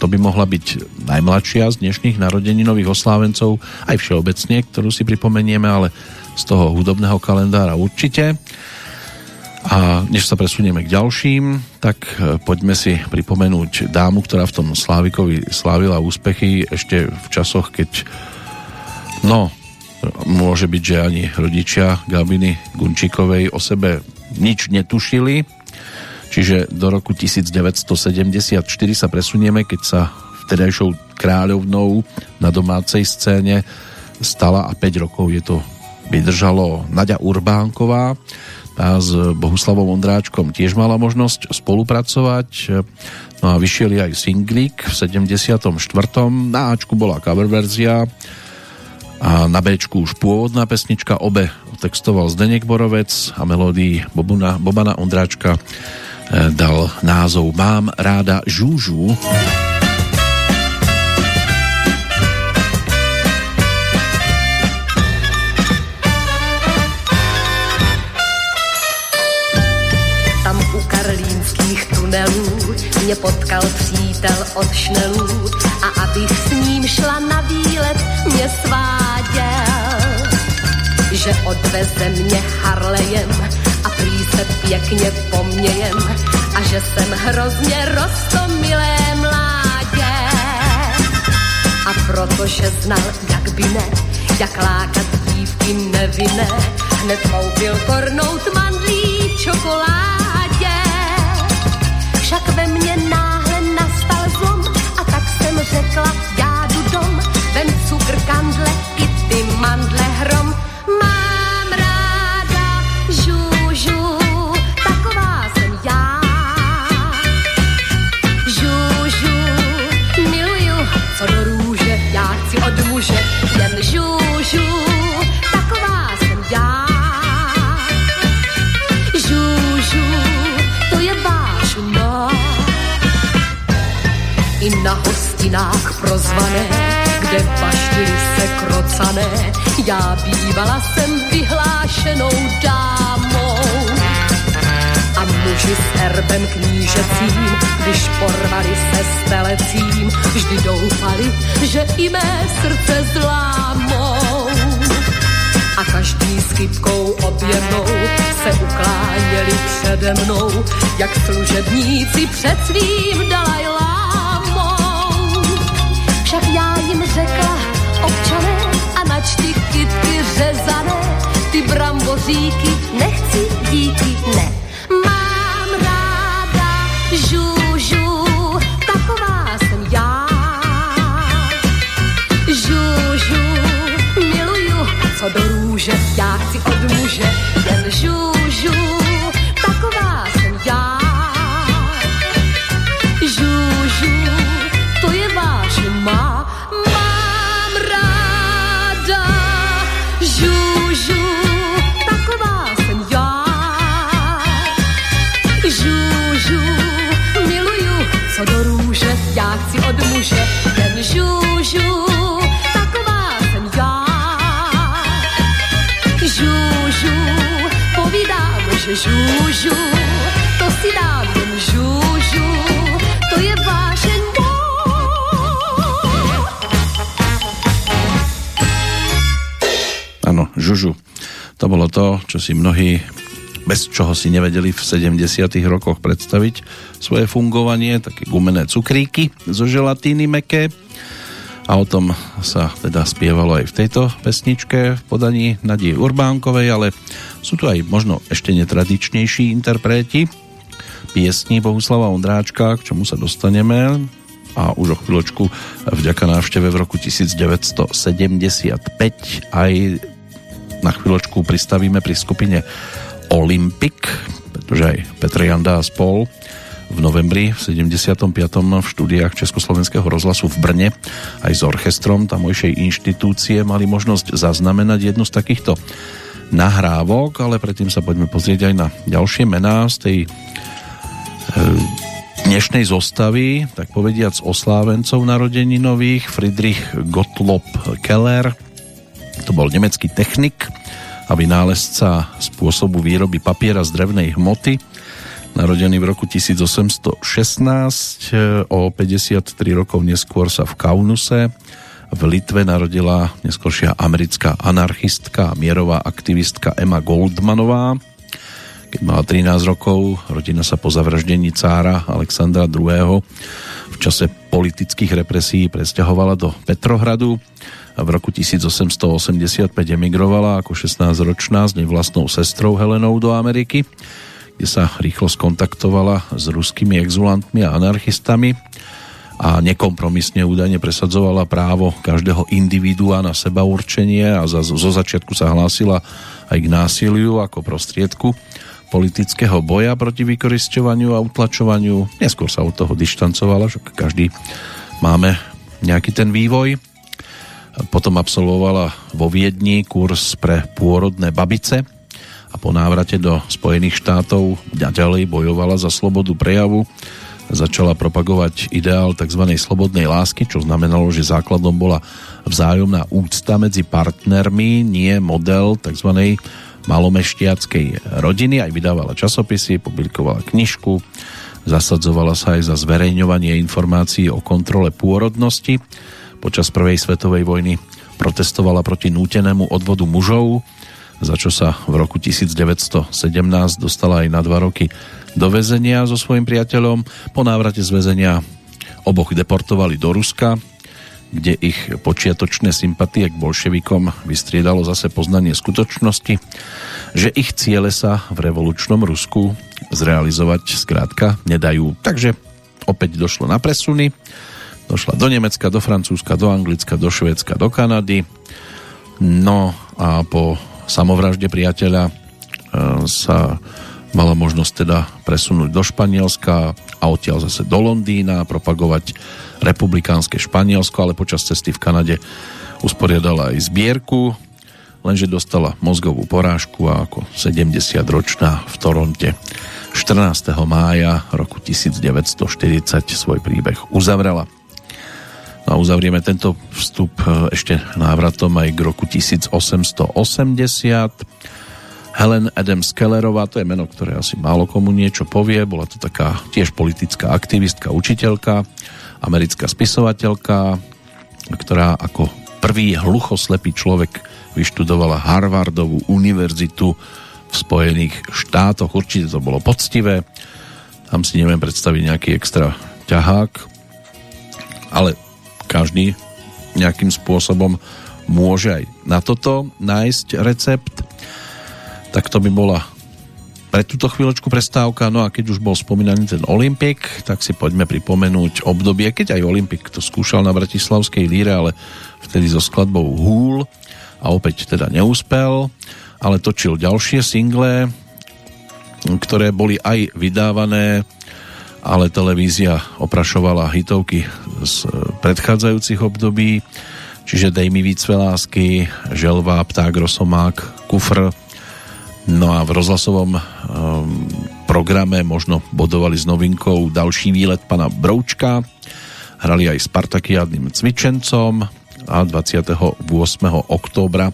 To by mohla byť najmladšia z dnešných narodeninových oslávencov, aj všeobecne, ktorú si pripomenieme, ale z toho hudobného kalendára určite. A než sa presunieme k ďalším, tak e, poďme si pripomenúť dámu, ktorá v tom Slávikovi slávila úspechy ešte v časoch, keď no, môže byť, že ani rodičia Gabiny Gunčikovej o sebe nič netušili. Čiže do roku 1974 sa presunieme, keď sa vtedajšou kráľovnou na domácej scéne stala a 5 rokov je to vydržalo Nadia Urbánková. Tá s Bohuslavom Ondráčkom tiež mala možnosť spolupracovať. No a vyšiel aj singlik v 74. Na Ačku bola cover verzia a na Bčku už pôvodná pesnička, obe textoval Zdenek Borovec a melódii Bobuna, Bobana Ondráčka eh, dal názov Mám ráda žúžu. Tam tunelů mě potkal přítel od šnelů a abych s ním šla na výlet, mě sváděl, že odveze mě Harlejem a prý se pěkně pomějem a že jsem hrozně rostomilé mládě. A protože znal, jak by ne, jak lákat dívky nevinné, hned koupil kornout mandlí čokoládě. Však ve mně náhle nastal zlom a tak jsem řekla, já jdu dom, vem cukr, kandle i ty mandle hrom. Prozvané, kde baštily se krocané, já bývala jsem vyhlášenou dámou. A muži s erbem knížecím, když porvali se s telecím, vždy doufali, že i mé srdce zlámou. A každý s kytkou objednou se ukláněli přede mnou, jak služebníci před svým Dalajlámou. Však já jim řekla, občané, a načti kytky řezané, ty bramboříky nechci, díky, ne. Mám ráda žužu, taková jsem já. Žužu, miluju, co do růže, já chci od muže, jen žužu, To čo si mnohí bez čoho si nevedeli v 70 rokoch predstaviť svoje fungovanie, také gumené cukríky zo želatíny meké. A o tom sa teda spievalo aj v tejto pesničke v podaní Nadie Urbánkovej, ale sú tu aj možno ešte netradičnejší interpreti piesní Bohuslava Ondráčka, k čomu sa dostaneme a už o chvíľočku vďaka návšteve v roku 1975 aj na chvíľočku pristavíme pri skupine Olympic, pretože aj Petr Janda a spol v novembri v 75. v štúdiách Československého rozhlasu v Brne aj s orchestrom tamojšej inštitúcie mali možnosť zaznamenať jednu z takýchto nahrávok, ale predtým sa poďme pozrieť aj na ďalšie mená z tej e, dnešnej zostavy, tak povediac oslávencov nových Friedrich Gottlob Keller, to bol nemecký technik a vynálezca spôsobu výroby papiera z drevnej hmoty, narodený v roku 1816, o 53 rokov neskôr sa v Kaunuse v Litve narodila neskôršia americká anarchistka a mierová aktivistka Emma Goldmanová. Keď mala 13 rokov, rodina sa po zavraždení cára Alexandra II. v čase politických represí presťahovala do Petrohradu v roku 1885 emigrovala ako 16-ročná s nevlastnou sestrou Helenou do Ameriky kde sa rýchlo skontaktovala s ruskými exulantmi a anarchistami a nekompromisne údajne presadzovala právo každého individua na seba určenie a za, zo začiatku sa hlásila aj k násiliu ako prostriedku politického boja proti vykoristovaniu a utlačovaniu. Neskôr sa od toho dištancovala, že každý máme nejaký ten vývoj. Potom absolvovala vo Viedni kurz pre pôrodné babice, a po návrate do Spojených štátov ďalej bojovala za slobodu prejavu. Začala propagovať ideál tzv. slobodnej lásky, čo znamenalo, že základom bola vzájomná úcta medzi partnermi, nie model tzv. malomeštiackej rodiny. Aj vydávala časopisy, publikovala knižku, zasadzovala sa aj za zverejňovanie informácií o kontrole pôrodnosti. Počas prvej svetovej vojny protestovala proti nútenému odvodu mužov za čo sa v roku 1917 dostala aj na dva roky do väzenia so svojím priateľom. Po návrate z väzenia oboch deportovali do Ruska, kde ich počiatočné sympatie k bolševikom vystriedalo zase poznanie skutočnosti, že ich ciele sa v revolučnom Rusku zrealizovať skrátka nedajú. Takže opäť došlo na presuny. Došla do Nemecka, do Francúzska, do Anglicka, do Švédska, do Kanady. No a po samovražde priateľa e, sa mala možnosť teda presunúť do Španielska a odtiaľ zase do Londýna, propagovať republikánske Španielsko, ale počas cesty v Kanade usporiadala aj zbierku, lenže dostala mozgovú porážku a ako 70-ročná v Toronte 14. mája roku 1940 svoj príbeh uzavrela. A uzavrieme tento vstup e, ešte návratom aj k roku 1880. Helen Adams Kellerová, to je meno, ktoré asi málo komu niečo povie, bola to taká tiež politická aktivistka, učiteľka, americká spisovateľka, ktorá ako prvý hluchoslepý človek vyštudovala Harvardovú univerzitu v Spojených štátoch. Určite to bolo poctivé. Tam si neviem predstaviť nejaký extra ťahák, ale každý nejakým spôsobom môže aj na toto nájsť recept. Tak to by bola pre túto chvíľočku prestávka. No a keď už bol spomínaný ten Olympik, tak si poďme pripomenúť obdobie, keď aj Olympik to skúšal na Bratislavskej líre, ale vtedy so skladbou Húl a opäť teda neúspel, ale točil ďalšie single, ktoré boli aj vydávané ale televízia oprašovala hitovky z predchádzajúcich období, čiže Dej mi víc lásky, Želva, Pták, Rosomák, Kufr. No a v rozhlasovom um, programe možno bodovali s novinkou Další výlet pana Broučka, hrali aj Spartakiadným cvičencom a 28. októbra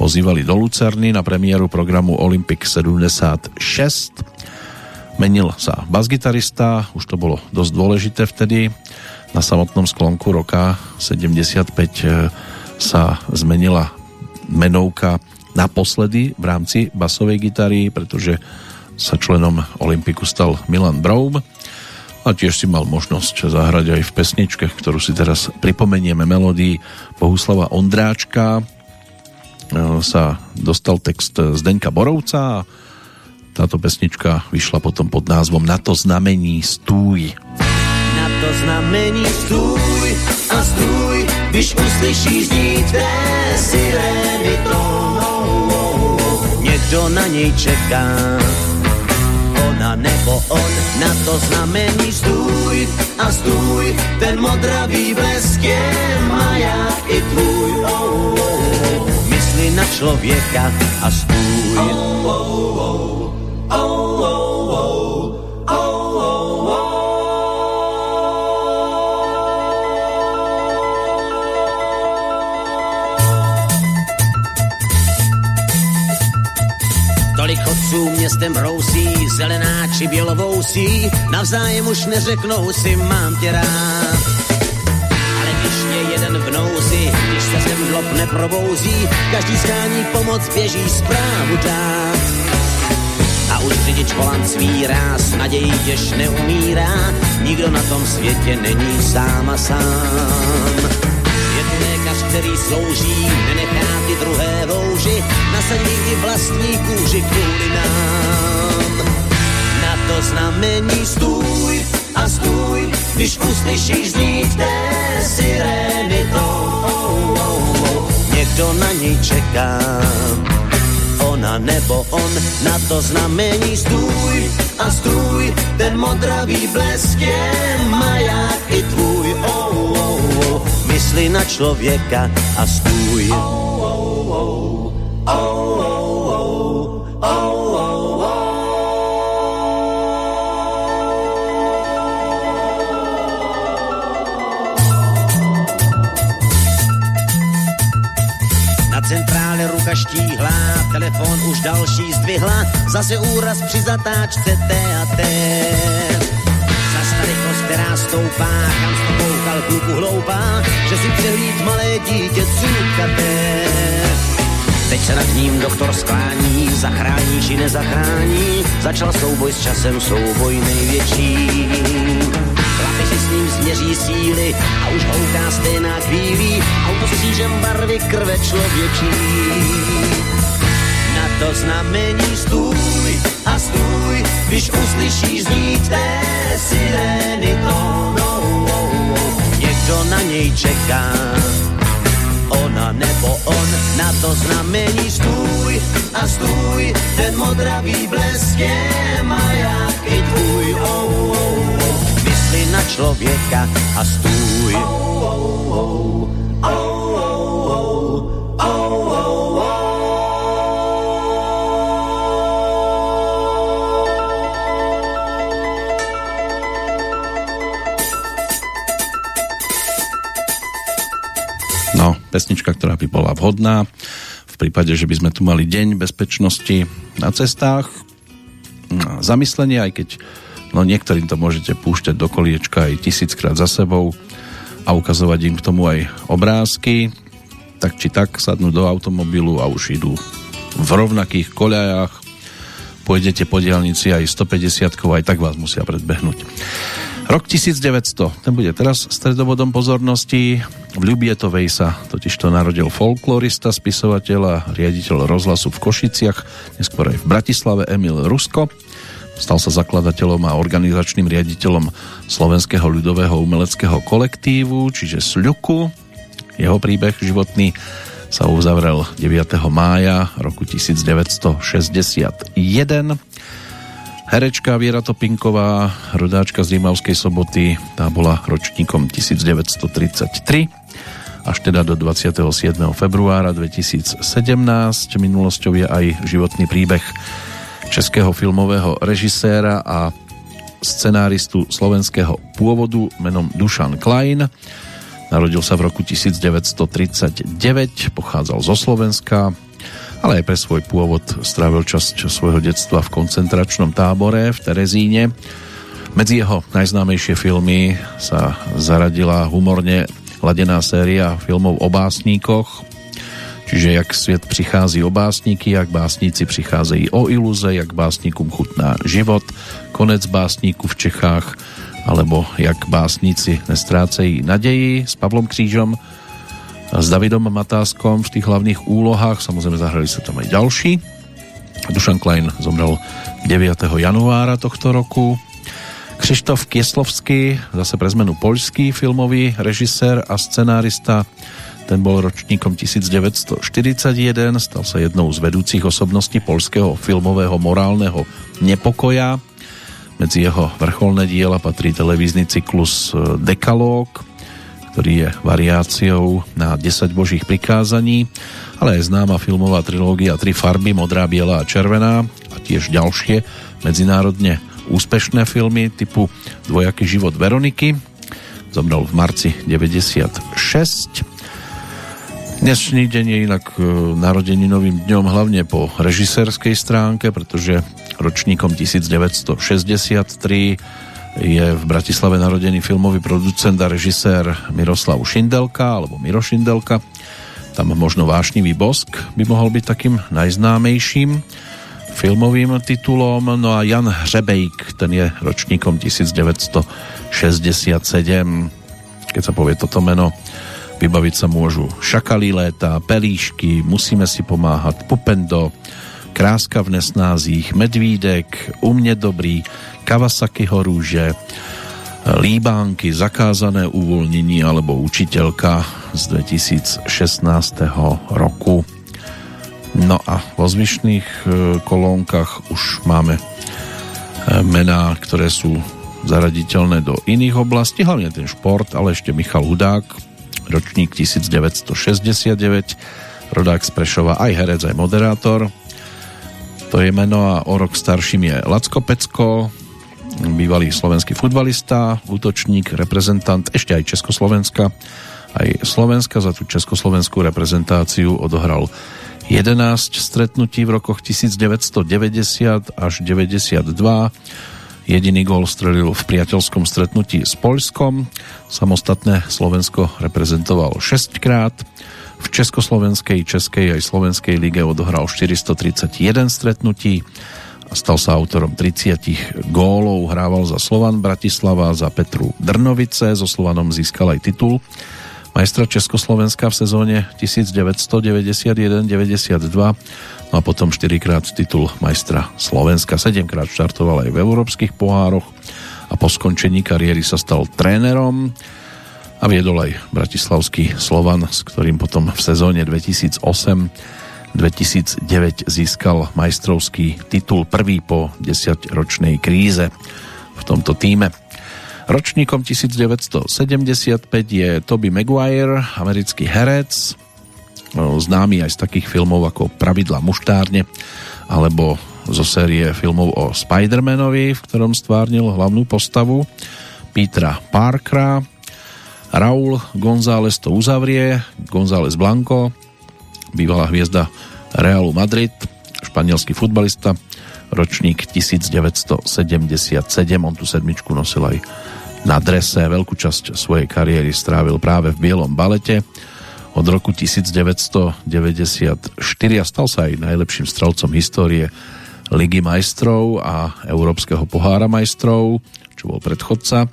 pozývali do Lucerny na premiéru programu Olympic 76 Menil sa basgitarista, už to bolo dosť dôležité vtedy. Na samotnom sklonku roka 75 e, sa zmenila menovka naposledy v rámci basovej gitary, pretože sa členom Olympiku stal Milan Broum a tiež si mal možnosť zahrať aj v pesničke, ktorú si teraz pripomenieme melódii Bohuslava Ondráčka. E, sa dostal text Zdeňka Borovca a táto pesnička vyšla potom pod názvom Na to znamení stúj. Na to znamení stůj a stůj, když uslyšíš znít té sirény. Někdo na něj čeká, ona nebo on, na to znamení stůj a stůj, ten modravý blesk je maják i tvůj. Oh, oh, oh. Mysli na člověka a stůj. Oh, oh, oh. Chodců městem brousí, zelenáči bělovousí, navzájem už neřeknou si, mám tě rád. Ale když je jeden v nouzi, když se sem dlob neprobouzí, každý schání pomoc, běží zprávu dát. A už řidič volant svírá, s nadějí těž neumírá, nikdo na tom světě není sám a sám. Je tu lékař, který slouží, nenechá ty druhé louži, nasadí i vlastní kůži kvůli nám. Na to znamení stůj a stůj, když uslyšíš znít té sirény to. Oh, oh, oh. Někdo na něj čeká, ona nebo on, na to znamení stůj a stůj, ten modravý blesk je maják i tvůj. Oh, oh, oh. Mysli na člověka a stůj. Oh, ruka telefon už další zdvihla, zase úraz při zatáčce TAT. Zas ta rychlost, která stoupá, kam jsi to koukal, kluku hloupá, že si přehlíd malé dítě cukaté. Teď se nad ním doktor sklání, zachrání či nezachrání, začal souboj s časem, souboj největší. Chlapi si s ním změří síly a už houká stejná chvílí, auto s křížem barvy krve člověčí. Na to znamení stůj a stůj, když uslyšíš znít té sirény tónou. Někdo na něj čeká, ona nebo on, na to znamení stůj a stůj, ten modravý blesk je maják i tvůj. Oh. Mysli na člověka a stůj. No, pesnička, ktorá by bola vhodná v prípade, že by sme tu mali deň bezpečnosti na cestách. Zamyslenie, aj keď no niektorým to môžete púšťať do koliečka aj tisíckrát za sebou a ukazovať im k tomu aj obrázky, tak či tak sadnú do automobilu a už idú v rovnakých koľajách pôjdete po diálnici aj 150 aj tak vás musia predbehnúť. Rok 1900, ten bude teraz stredobodom pozornosti. V Ľubietovej sa totiž to narodil folklorista, spisovateľ a riaditeľ rozhlasu v Košiciach, neskôr aj v Bratislave Emil Rusko. Stal sa zakladateľom a organizačným riaditeľom Slovenského ľudového umeleckého kolektívu, čiže SLUKu. Jeho príbeh životný sa uzavrel 9. mája roku 1961. Herečka Viera Topinková, rodáčka z Rímavskej soboty, tá bola ročníkom 1933 až teda do 27. februára 2017. Minulosťou je aj životný príbeh českého filmového režiséra a scenáristu slovenského pôvodu menom Dušan Klein. Narodil sa v roku 1939, pochádzal zo Slovenska, ale aj pre svoj pôvod strávil časť svojho detstva v koncentračnom tábore v Terezíne. Medzi jeho najznámejšie filmy sa zaradila humorne ladená séria filmov o básníkoch, čiže jak svět přichází o básníky, jak básníci přicházejí o iluze, jak básníkům chutná život, konec básníku v Čechách, alebo jak básníci nestrácejí naději s Pavlom Křížom, s Davidom Matáskom v tých hlavných úlohách, samozrejme zahrali sa tam aj ďalší. Dušan Klein zomrel 9. januára tohto roku. Krištof Kieslovský, zase pre zmenu poľský filmový režisér a scenárista. Ten bol ročníkom 1941, stal sa jednou z vedúcich osobností polského filmového morálneho nepokoja. Medzi jeho vrcholné diela patrí televízny cyklus e, Dekalóg, ktorý je variáciou na 10 božích prikázaní, ale aj známa filmová trilógia Tri farby, modrá, biela a červená a tiež ďalšie medzinárodne úspešné filmy typu Dvojaký život Veroniky. Zomrel v marci 96. Dnešný deň je inak e, narodeninovým dňom hlavne po režisérskej stránke, pretože ročníkom 1963 je v Bratislave narodený filmový producent a režisér Miroslav Šindelka alebo Miro Šindelka. Tam možno Vášnivý bosk by mohol byť takým najznámejším filmovým titulom. No a Jan Hřebejk, ten je ročníkom 1967. Keď sa povie toto meno, vybaviť sa môžu Šakalí léta, Pelíšky, Musíme si pomáhať, Pupendo, Kráska v nesnázích, Medvídek, U mne dobrý, Kawasaki rúže, Líbánky, Zakázané uvoľnení alebo Učiteľka z 2016. roku. No a vo zvyšných e, kolónkach už máme e, mená, ktoré sú zaraditeľné do iných oblastí, hlavne ten šport, ale ešte Michal Hudák, ročník 1969, rodák z Prešova, aj herec, aj moderátor. To je meno a o rok starším je Lacko Pecko, bývalý slovenský futbalista, útočník, reprezentant, ešte aj Československa, aj Slovenska za tú československú reprezentáciu odohral 11 stretnutí v rokoch 1990 až 92. Jediný gól strelil v priateľskom stretnutí s Poľskom. Samostatné Slovensko reprezentoval 6 krát. V Československej, Českej aj Slovenskej lige odohral 431 stretnutí a stal sa autorom 30 gólov. Hrával za Slovan Bratislava, za Petru Drnovice. So Slovanom získal aj titul majstra Československa v sezóne 1991-92 no a potom 4 krát titul majstra Slovenska. 7 krát štartoval aj v európskych pohároch a po skončení kariéry sa stal trénerom a viedol aj bratislavský Slovan, s ktorým potom v sezóne 2008 2009 získal majstrovský titul prvý po 10-ročnej kríze v tomto týme. Ročníkom 1975 je Toby Maguire, americký herec, známy aj z takých filmov ako Pravidla muštárne alebo zo série filmov o Spider-Manovi, v ktorom stvárnil hlavnú postavu Petra Parkera. Raúl González to uzavrie, González Blanco, bývalá hviezda Realu Madrid, španielský futbalista, ročník 1977, on tú sedmičku nosil aj na drese. Veľkú časť svojej kariéry strávil práve v bielom balete od roku 1994 a stal sa aj najlepším strelcom histórie Ligy majstrov a Európskeho pohára majstrov, čo bol predchodca.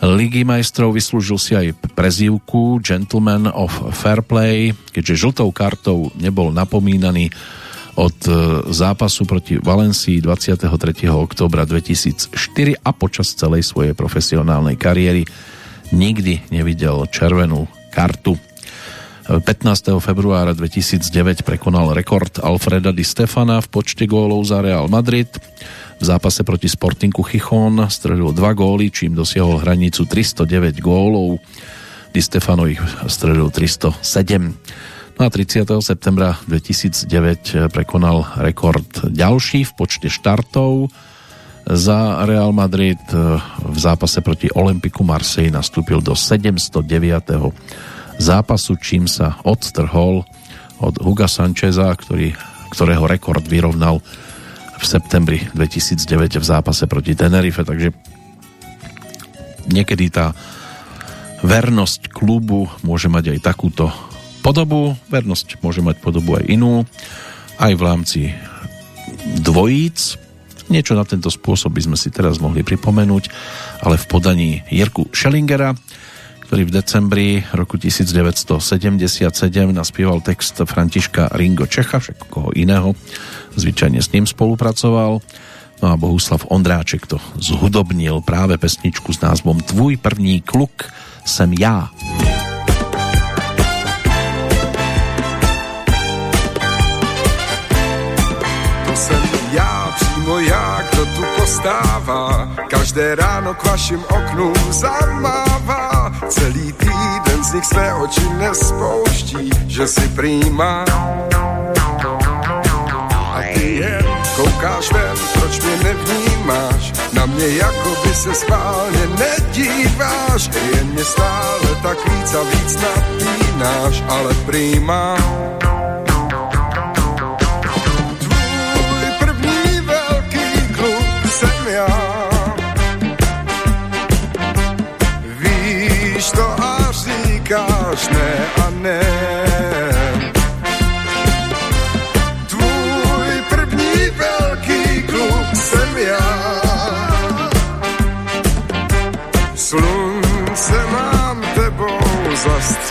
Ligy majstrov vyslúžil si aj prezývku Gentleman of Fair Play, keďže žltou kartou nebol napomínaný od e, zápasu proti Valencii 23. oktobra 2004 a počas celej svojej profesionálnej kariéry nikdy nevidel červenú kartu. 15. februára 2009 prekonal rekord Alfreda Di Stefana v počte gólov za Real Madrid. V zápase proti Sportingu Chichon strelil dva góly, čím dosiahol hranicu 309 gólov. Di Stefano ich strelil 307. No a 30. septembra 2009 prekonal rekord ďalší v počte štartov za Real Madrid. V zápase proti Olympiku Marseille nastúpil do 709. zápasu, čím sa odtrhol od Huga Sancheza, ktorý, ktorého rekord vyrovnal v septembri 2009 v zápase proti Tenerife, takže niekedy tá vernosť klubu môže mať aj takúto podobu, vernosť môže mať podobu aj inú, aj v rámci dvojíc. Niečo na tento spôsob by sme si teraz mohli pripomenúť, ale v podaní Jirku Schellingera, ktorý v decembri roku 1977 naspieval text Františka Ringo Čecha, však koho iného, zvyčajne s ním spolupracoval. No a Bohuslav Ondráček to zhudobnil práve pesničku s názvom Tvůj první kluk sem já. To já, přímo já, postává, každé ráno k vašim oknům zamává, celý týden z nich své oči nespouští, že si prýma. A ty jen koukáš ven, proč mě nevnímáš, na mě jako by se schválně nedíváš, jen mě stále tak víc a víc napínáš, ale prýma.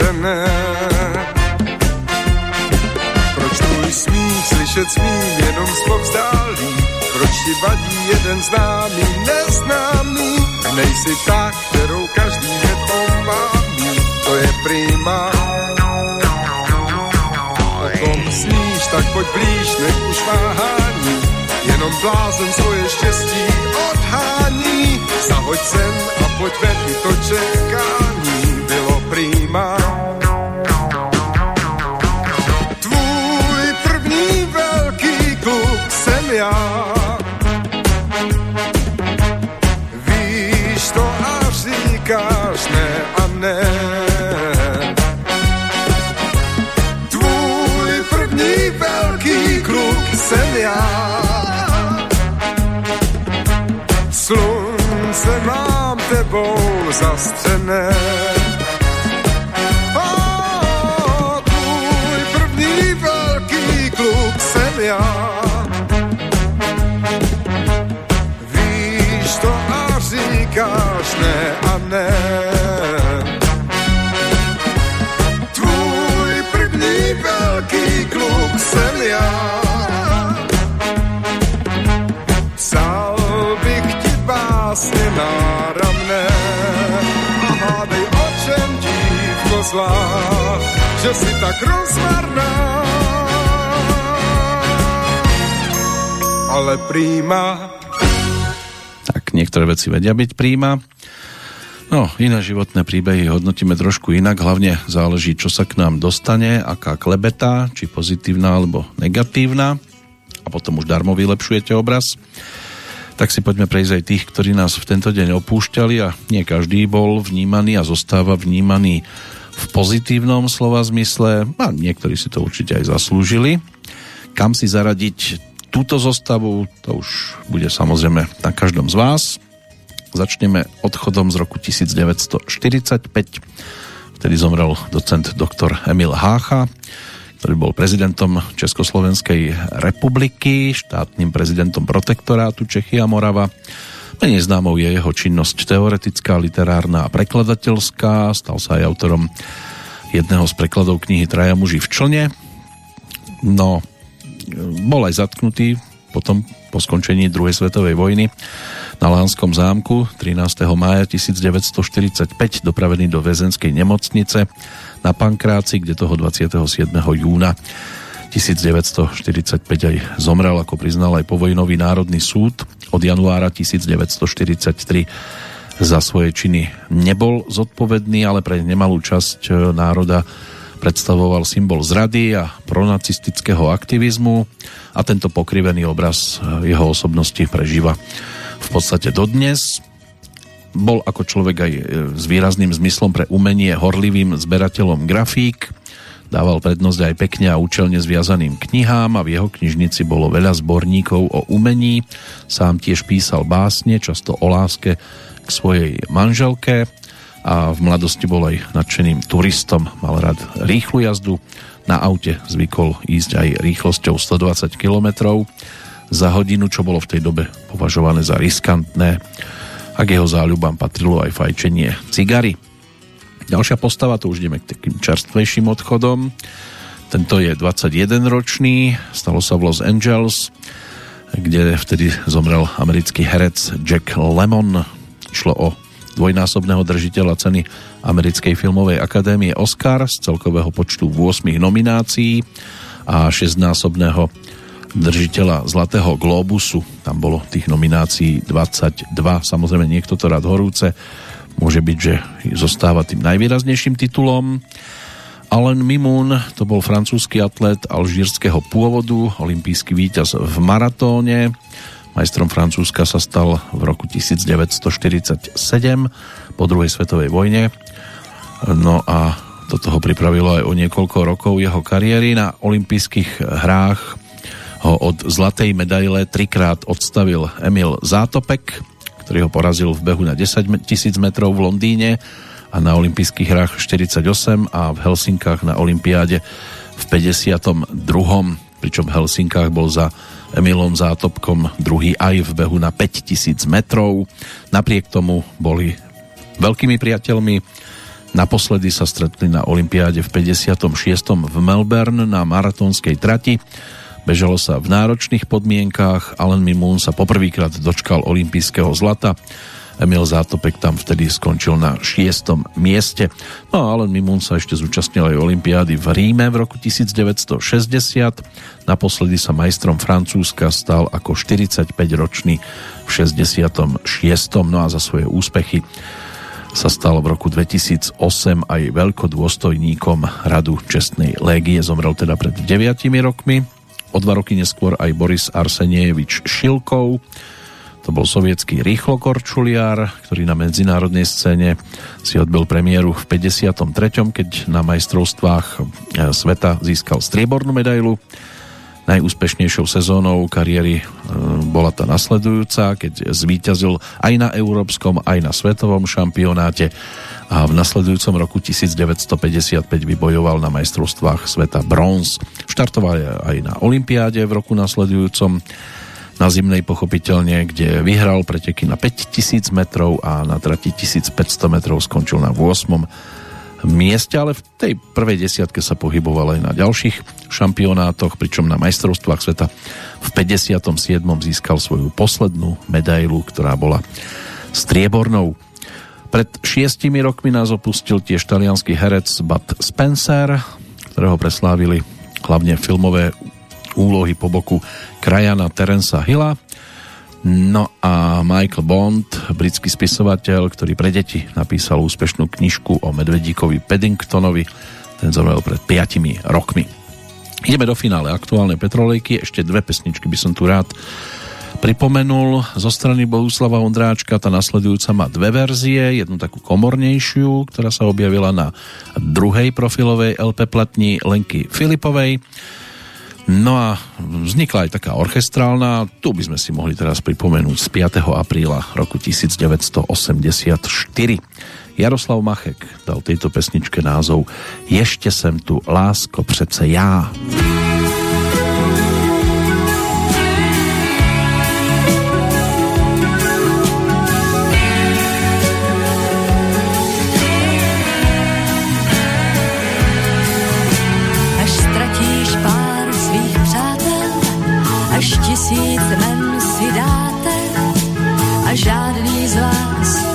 Zastřené. Proč tvůj smích slyšet smím jenom zpovzdálí? Proč ti vadí jeden známý, neznámý? Nejsi ta, kterou každý věd omáví, to je prima. O tom sníš, tak pojď blíž, nech už váhání, jenom blázen svoje štěstí odhání. Zahoď sem a pojď ven, to čekání bylo prima. Já. Víš to a říkáš ne a ne. Tvůj první velký kluk jsem já. Slunce mám tebou zastřené. Zlá, že si tak rozmarná. Ale príma Tak niektoré veci vedia byť príjma. No, iné životné príbehy hodnotíme trošku inak, hlavne záleží, čo sa k nám dostane, aká klebeta, či pozitívna alebo negatívna a potom už darmo vylepšujete obraz. Tak si poďme prejsť aj tých, ktorí nás v tento deň opúšťali a nie každý bol vnímaný a zostáva vnímaný v pozitívnom slova zmysle a niektorí si to určite aj zaslúžili. Kam si zaradiť túto zostavu, to už bude samozrejme na každom z vás. Začneme odchodom z roku 1945. Vtedy zomrel docent doktor Emil Hácha, ktorý bol prezidentom Československej republiky, štátnym prezidentom protektorátu Čechy a Morava. Menej známou je jeho činnosť teoretická, literárna a prekladateľská. Stal sa aj autorom jedného z prekladov knihy Traja muži v člne. No, bol aj zatknutý potom po skončení druhej svetovej vojny na Lánskom zámku 13. mája 1945 dopravený do väzenskej nemocnice na Pankráci, kde toho 27. júna 1945 aj zomrel, ako priznal aj povojnový Národný súd. Od januára 1943 za svoje činy nebol zodpovedný, ale pre nemalú časť e, národa predstavoval symbol zrady a pronacistického aktivizmu a tento pokrivený obraz jeho osobnosti prežíva v podstate dodnes. Bol ako človek aj s výrazným zmyslom pre umenie horlivým zberateľom grafík, dával prednosť aj pekne a účelne zviazaným knihám a v jeho knižnici bolo veľa zborníkov o umení. Sám tiež písal básne, často o láske k svojej manželke a v mladosti bol aj nadšeným turistom. Mal rád rýchlu jazdu, na aute zvykol ísť aj rýchlosťou 120 km za hodinu, čo bolo v tej dobe považované za riskantné. A k jeho záľubám patrilo aj fajčenie cigary. Ďalšia postava, to už ideme k takým čerstvejším odchodom. Tento je 21 ročný, stalo sa v Los Angeles, kde vtedy zomrel americký herec Jack Lemmon. Išlo o dvojnásobného držiteľa ceny Americkej filmovej akadémie Oscar z celkového počtu 8 nominácií a 6-násobného držiteľa Zlatého Globusu. Tam bolo tých nominácií 22. Samozrejme, niekto to rád horúce. Môže byť, že zostáva tým najvýraznejším titulom. Alan Mimoun, to bol francúzsky atlet alžírskeho pôvodu, olimpijský víťaz v maratóne. Majstrom Francúzska sa stal v roku 1947 po druhej svetovej vojne. No a do toho pripravilo aj o niekoľko rokov jeho kariéry. Na olympijských hrách ho od zlatej medaile trikrát odstavil Emil Zátopek, ktorý ho porazil v behu na 10 tisíc metrov v Londýne a na olympijských hrách 48 a v Helsinkách na olympiáde v 52. Pričom v Helsinkách bol za Emilom Zátopkom druhý aj v behu na 5000 metrov. Napriek tomu boli veľkými priateľmi. Naposledy sa stretli na olympiáde v 56. v Melbourne na maratónskej trati Bežalo sa v náročných podmienkách, Alan Mimoun sa poprvýkrát dočkal olympijského zlata. Emil Zátopek tam vtedy skončil na šiestom mieste. No a Alan Mimoun sa ešte zúčastnil aj olympiády v Ríme v roku 1960. Naposledy sa majstrom Francúzska stal ako 45-ročný v 66. No a za svoje úspechy sa stal v roku 2008 aj veľkodôstojníkom Radu Čestnej légie. Zomrel teda pred 9 rokmi. O dva roky neskôr aj Boris Arsenievič Šilkov, to bol sovietský rýchlokorčuliar, ktorý na medzinárodnej scéne si odbil premiéru v 53., keď na majstrovstvách e, sveta získal striebornú medailu. Najúspešnejšou sezónou kariéry e, bola tá nasledujúca, keď zvíťazil aj na európskom, aj na svetovom šampionáte a v nasledujúcom roku 1955 vybojoval na majstrovstvách sveta bronz. Štartoval aj na Olympiáde v roku nasledujúcom na zimnej pochopiteľne, kde vyhral preteky na 5000 metrov a na trati 1500 metrov skončil na 8 mieste, ale v tej prvej desiatke sa pohyboval aj na ďalších šampionátoch, pričom na majstrovstvách sveta v 57. získal svoju poslednú medailu, ktorá bola striebornou. Pred šiestimi rokmi nás opustil tiež talianský herec Bud Spencer, ktorého preslávili hlavne filmové úlohy po boku krajana Terensa Hilla. No a Michael Bond, britský spisovateľ, ktorý pre deti napísal úspešnú knižku o medvedíkovi Paddingtonovi, ten zomrel pred 5 rokmi. Ideme do finále aktuálnej petrolejky, ešte dve pesničky by som tu rád pripomenul zo strany Bohuslava Ondráčka. Tá nasledujúca má dve verzie, jednu takú komornejšiu, ktorá sa objavila na druhej profilovej LP platni Lenky Filipovej. No a vznikla aj taká orchestrálna, tu by sme si mohli teraz pripomenúť z 5. apríla roku 1984. Jaroslav Machek dal tejto pesničke názov Ešte sem tu, lásko, přece já.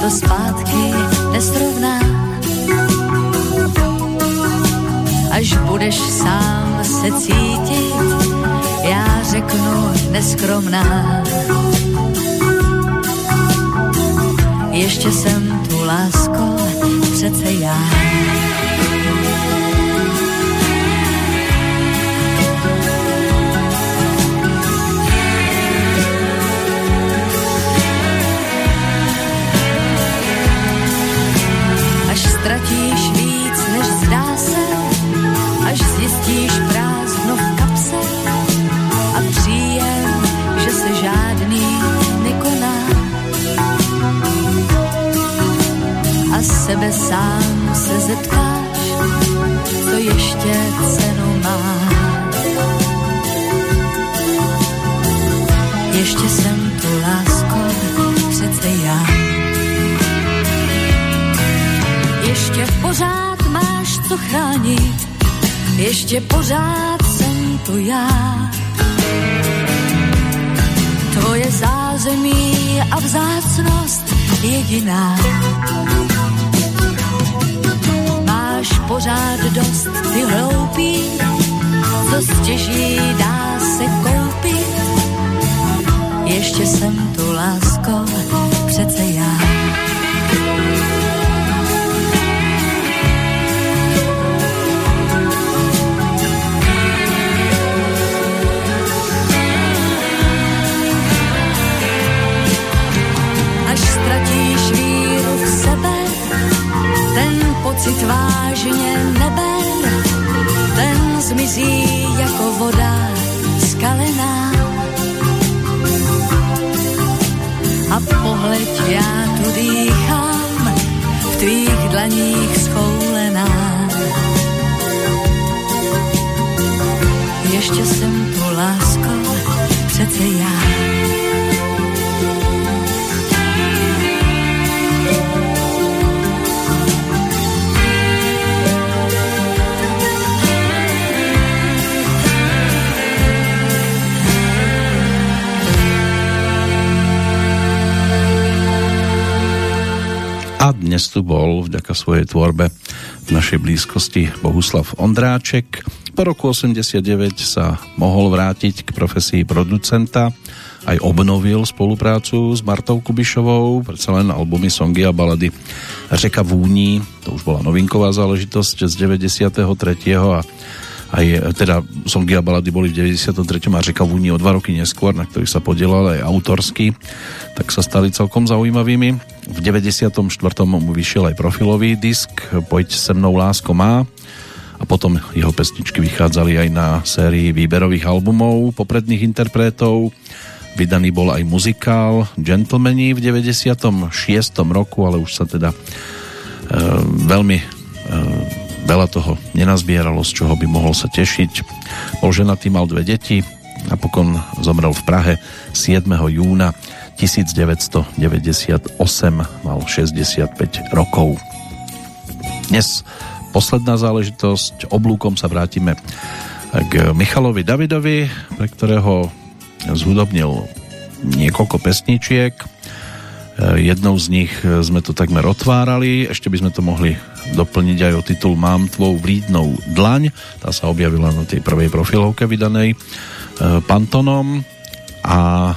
To zpátky nesrovná. Až budeš sám se cítit, já řeknu neskromná. Ještě jsem tu lásko, přece já. Ztratíš víc, než zdá se, až zjistíš prázdno v kapse a příjem, že se žádný nekoná. A sebe sám se zeptáš, to ještě cenu má. Ještě jsem Ještě pořád máš co chránit, ještě pořád jsem tu já. Tvoje zázemí a vzácnost jediná. Máš pořád dost, ty hloupý, co stěží dá se koupit. Ještě jsem tu lásko, přece já. Vážně neber, ten zmizí jako voda skalená. A pohled já tu dýchám, v tvých dlaních schoulená. Ještě jsem tu lásko, přece já. A dnes tu bol vďaka svojej tvorbe v našej blízkosti Bohuslav Ondráček. Po roku 89 sa mohol vrátiť k profesii producenta, aj obnovil spoluprácu s Martou Kubišovou, predsa len albumy, songy a balady Řeka Vúní, to už bola novinková záležitosť z 93. a aj teda songy a balady boli v 93. a Řeka Vúni o dva roky neskôr, na ktorých sa podielal aj autorsky, tak sa stali celkom zaujímavými. V 94. mu vyšiel aj profilový disk Pojď se mnou lásko má a potom jeho pesničky vychádzali aj na sérii výberových albumov popredných interpretov. Vydaný bol aj muzikál Gentlemani v 96. roku, ale už sa teda e, veľmi e, veľa toho nenazbieralo, z čoho by mohol sa tešiť. Bol ženatý, mal dve deti, napokon zomrel v Prahe 7. júna 1998 mal 65 rokov. Dnes posledná záležitosť, oblúkom sa vrátime k Michalovi Davidovi, pre ktorého zhudobnil niekoľko pesničiek. Jednou z nich sme to takmer otvárali, ešte by sme to mohli doplniť aj o titul Mám tvou vlídnou dlaň, tá sa objavila na tej prvej profilovke vydanej eh, Pantonom a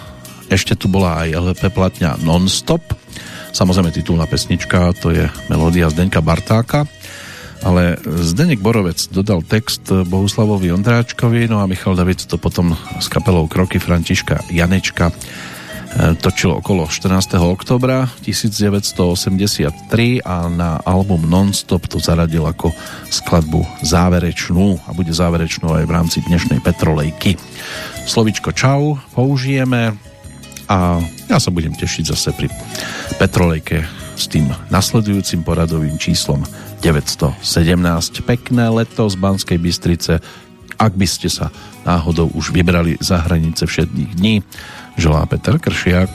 ešte tu bola aj LP platňa Non-Stop. Samozrejme titulná pesnička, to je melódia Zdeňka Bartáka. Ale Zdenek Borovec dodal text Bohuslavovi Ondráčkovi, no a Michal David to potom s kapelou Kroky Františka Janečka e, točil okolo 14. oktobra 1983 a na album Non-Stop to zaradil ako skladbu záverečnú a bude záverečnú aj v rámci dnešnej Petrolejky. Slovičko čau použijeme, a ja sa budem tešiť zase pri Petrolejke s tým nasledujúcim poradovým číslom 917. Pekné leto z Banskej Bystrice. Ak by ste sa náhodou už vybrali za hranice všetných dní, želá Peter Kršiak.